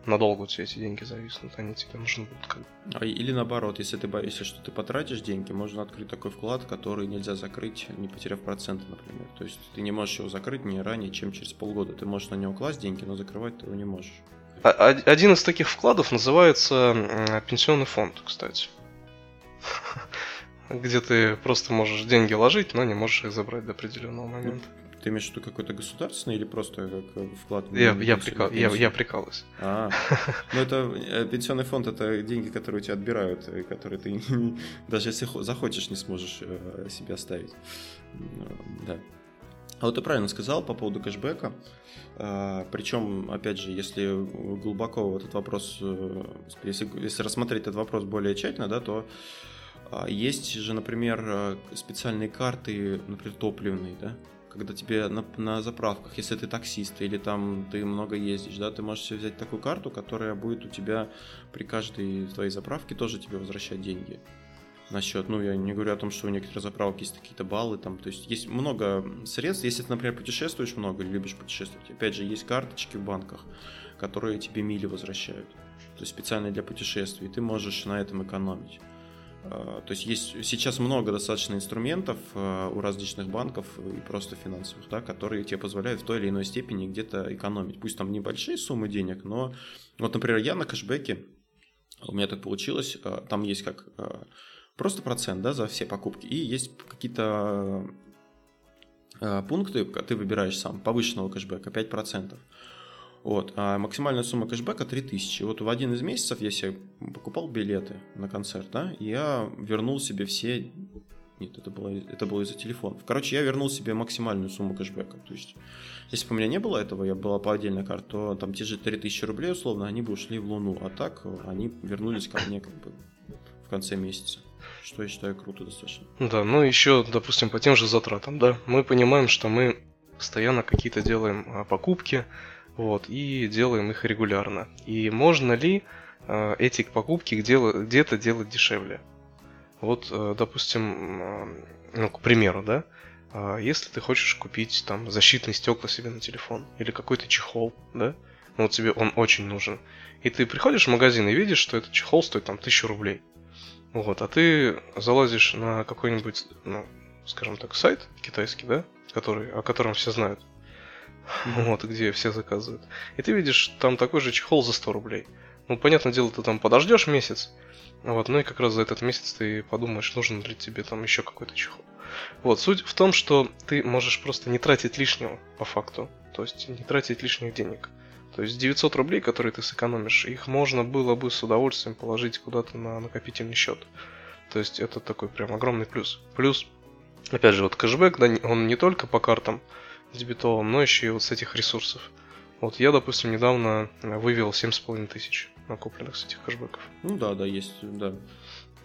надолго у тебя эти деньги зависнут, они тебе нужны будут как а, Или наоборот, если ты боишься, что ты потратишь деньги, можно открыть такой вклад, который нельзя закрыть, не потеряв проценты, например. То есть ты не можешь его закрыть не ранее, чем через полгода. Ты можешь на него класть деньги, но закрывать ты его не можешь. А, один из таких вкладов называется пенсионный фонд, кстати. Где ты просто можешь деньги ложить, но не можешь их забрать до определенного момента. Ты имеешь в виду какой-то государственный или просто как э, вклад? Я, я, прикал, я, я прикалываюсь. А, ну это э, пенсионный фонд, это деньги, которые у тебя отбирают, и которые ты даже если захочешь, не сможешь э, себе оставить. Да. А вот ты правильно сказал по поводу кэшбэка. А, причем, опять же, если глубоко этот вопрос, если, если рассмотреть этот вопрос более тщательно, да, то а, есть же, например, специальные карты, например, топливные, да, когда тебе на, на заправках, если ты таксист или там ты много ездишь, да, ты можешь взять такую карту, которая будет у тебя при каждой твоей заправке тоже тебе возвращать деньги на счет. Ну, я не говорю о том, что у некоторых заправок есть какие-то баллы, там, то есть есть много средств. Если ты, например, путешествуешь много или любишь путешествовать, опять же, есть карточки в банках, которые тебе мили возвращают. То есть специально для путешествий. Ты можешь на этом экономить. А, то есть есть сейчас много достаточно инструментов а, у различных банков и просто финансовых, да, которые тебе позволяют в той или иной степени где-то экономить. Пусть там небольшие суммы денег, но вот, например, я на кэшбэке, у меня так получилось, а, там есть как просто процент да, за все покупки, и есть какие-то пункты, ты выбираешь сам, повышенного кэшбэка, 5%. Вот, а максимальная сумма кэшбэка 3000. Вот в один из месяцев я себе покупал билеты на концерт, да, и я вернул себе все... Нет, это было, это было из-за телефонов. Короче, я вернул себе максимальную сумму кэшбэка. То есть, если бы у меня не было этого, я была по отдельной карте, то там те же 3000 рублей, условно, они бы ушли в Луну. А так они вернулись ко мне как бы в конце месяца. Что я считаю круто достаточно. Да, ну еще, допустим, по тем же затратам, да, мы понимаем, что мы постоянно какие-то делаем а, покупки, вот, и делаем их регулярно. И можно ли э, эти покупки где-то делать дешевле? Вот, э, допустим, э, ну, к примеру, да, э, если ты хочешь купить там защитные стекла себе на телефон или какой-то чехол, да, ну вот тебе он очень нужен, и ты приходишь в магазин и видишь, что этот чехол стоит там тысячу рублей, вот, а ты залазишь на какой-нибудь, ну, скажем так, сайт китайский, да, который, о котором все знают, вот, где все заказывают. И ты видишь там такой же чехол за 100 рублей. Ну, понятное дело, ты там подождешь месяц, вот, ну и как раз за этот месяц ты подумаешь, нужен ли тебе там еще какой-то чехол. Вот, суть в том, что ты можешь просто не тратить лишнего, по факту. То есть не тратить лишних денег. То есть 900 рублей, которые ты сэкономишь, их можно было бы с удовольствием положить куда-то на накопительный счет. То есть это такой прям огромный плюс. Плюс, опять же, вот кэшбэк, да, он не только по картам, дебетовым, но еще и вот с этих ресурсов. Вот я, допустим, недавно вывел 7,5 тысяч накопленных с этих кэшбэков. Ну да, да, есть, да.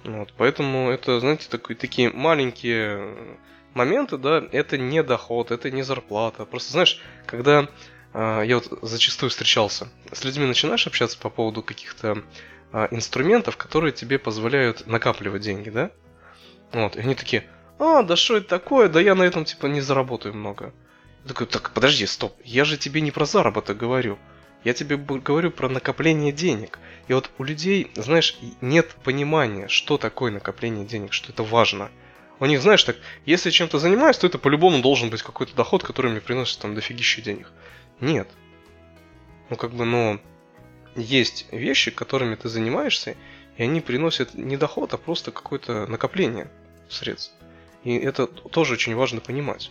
Вот, поэтому это, знаете, такой, такие маленькие моменты, да, это не доход, это не зарплата. Просто, знаешь, когда э, я вот зачастую встречался с людьми, начинаешь общаться по поводу каких-то э, инструментов, которые тебе позволяют накапливать деньги, да? Вот, и они такие, а, да что это такое, да я на этом, типа, не заработаю много. Я такой, так, подожди, стоп, я же тебе не про заработок говорю. Я тебе говорю про накопление денег. И вот у людей, знаешь, нет понимания, что такое накопление денег, что это важно. У них, знаешь, так, если чем-то занимаюсь, то это по-любому должен быть какой-то доход, который мне приносит там дофигища денег. Нет. Ну, как бы, ну, есть вещи, которыми ты занимаешься, и они приносят не доход, а просто какое-то накопление средств. И это тоже очень важно понимать.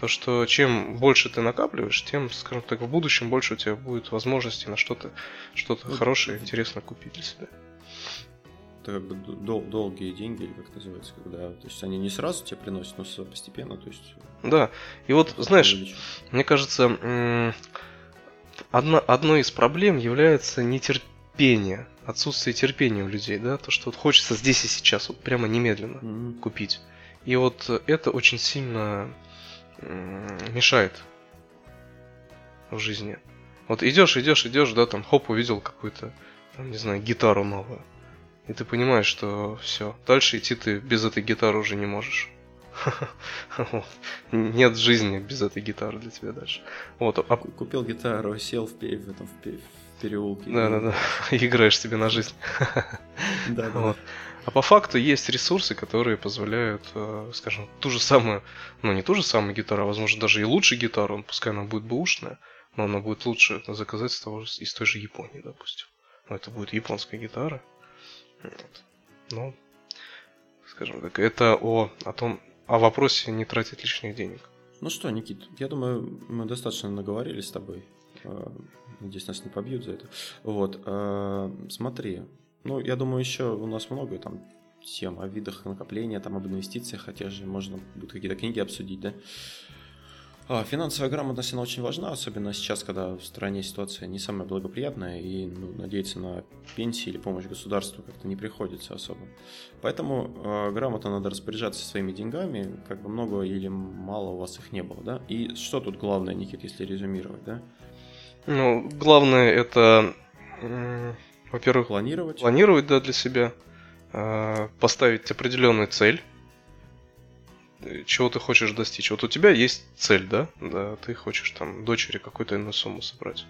То, что чем больше ты накапливаешь, тем, скажем так, в будущем больше у тебя будет возможности на что-то что Ну, хорошее, интересное купить для себя. Это как бы дол- долгие деньги, или как это называется, когда, то есть они не сразу тебе приносят, но постепенно, то есть... Да, и вот, знаешь, мне кажется, одна, одной из проблем является нетерпение, отсутствие терпения у людей, да, то, что вот хочется здесь и сейчас, вот прямо немедленно Мгм. купить. И вот это очень сильно мешает в жизни. Вот идешь, идешь, идешь, да, там, хоп, увидел какую-то, там, не знаю, гитару новую. И ты понимаешь, что все, дальше идти ты без этой гитары уже не можешь. Нет жизни без этой гитары для тебя дальше. Вот, а Ку- Купил гитару, сел в, пе- в, этом, в, пе- в переулке. да, да, да, играешь себе на жизнь. Да, да. Вот. А по факту есть ресурсы, которые позволяют, э, скажем, ту же самую, ну не ту же самую гитару, а возможно даже и лучше гитару, пускай она будет бэушная, но она будет лучше заказать с того из той же Японии, допустим. Но это будет японская гитара. Вот. Ну, скажем так, это о, о том, о вопросе не тратить лишних денег. Ну что, Никит, я думаю, мы достаточно наговорили с тобой. Э, Надеюсь, нас не побьют за это. Вот, э, смотри. Ну, я думаю, еще у нас много там тем о видах накопления, там об инвестициях, хотя же можно будет какие-то книги обсудить, да? А, финансовая грамотность, она очень важна, особенно сейчас, когда в стране ситуация не самая благоприятная, и ну, надеяться на пенсии или помощь государства как-то не приходится особо. Поэтому э, грамотно надо распоряжаться своими деньгами, как бы много или мало у вас их не было, да? И что тут главное, Никит, если резюмировать, да? Ну, главное это, м, во-первых, Планировать. планировать да, для себя, э, поставить определенную цель, э, чего ты хочешь достичь. Вот у тебя есть цель, да? Да, ты хочешь там дочери какую-то иную сумму собрать.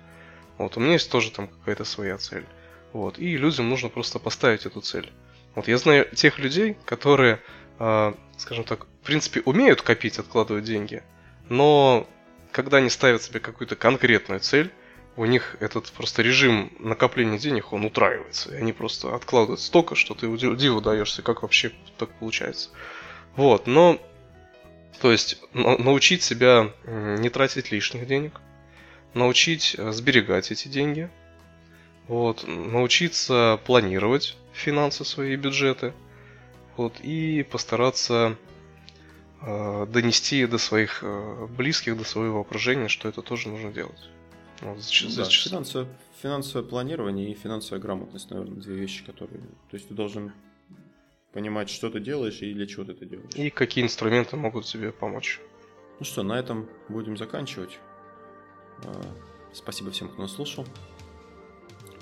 Вот, у меня есть тоже там какая-то своя цель. Вот, и людям нужно просто поставить эту цель. Вот я знаю тех людей, которые, э, скажем так, в принципе, умеют копить, откладывать деньги, но когда они ставят себе какую-то конкретную цель, у них этот просто режим накопления денег, он утраивается. И они просто откладывают столько, что ты уди- диву даешься, как вообще так получается. Вот, но... То есть, на- научить себя не тратить лишних денег, научить э, сберегать эти деньги, вот, научиться планировать финансы свои бюджеты, вот, и постараться э, донести до своих э, близких, до своего окружения, что это тоже нужно делать. Вот, зач- Ну да, зач- финансовое, финансовое планирование и финансовая грамотность, наверное, две вещи, которые... То есть ты должен понимать, что ты делаешь и для чего ты это делаешь. И какие инструменты могут тебе помочь. Ну что, на этом будем заканчивать. А, Спасибо всем, кто нас слушал.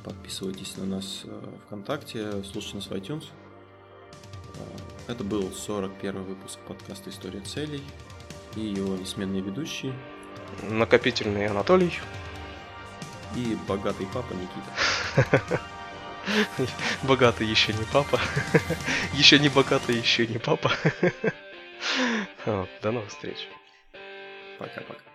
Подписывайтесь на нас э, ВКонтакте, слушайте нас в iTunes. А, Это был 41 выпуск подкаста «История целей» и его несменные ведущие Накопительный Анатолий. и богатый папа Никита. Богатый еще не папа. Еще не богатый, еще не папа. До новых встреч. Пока-пока.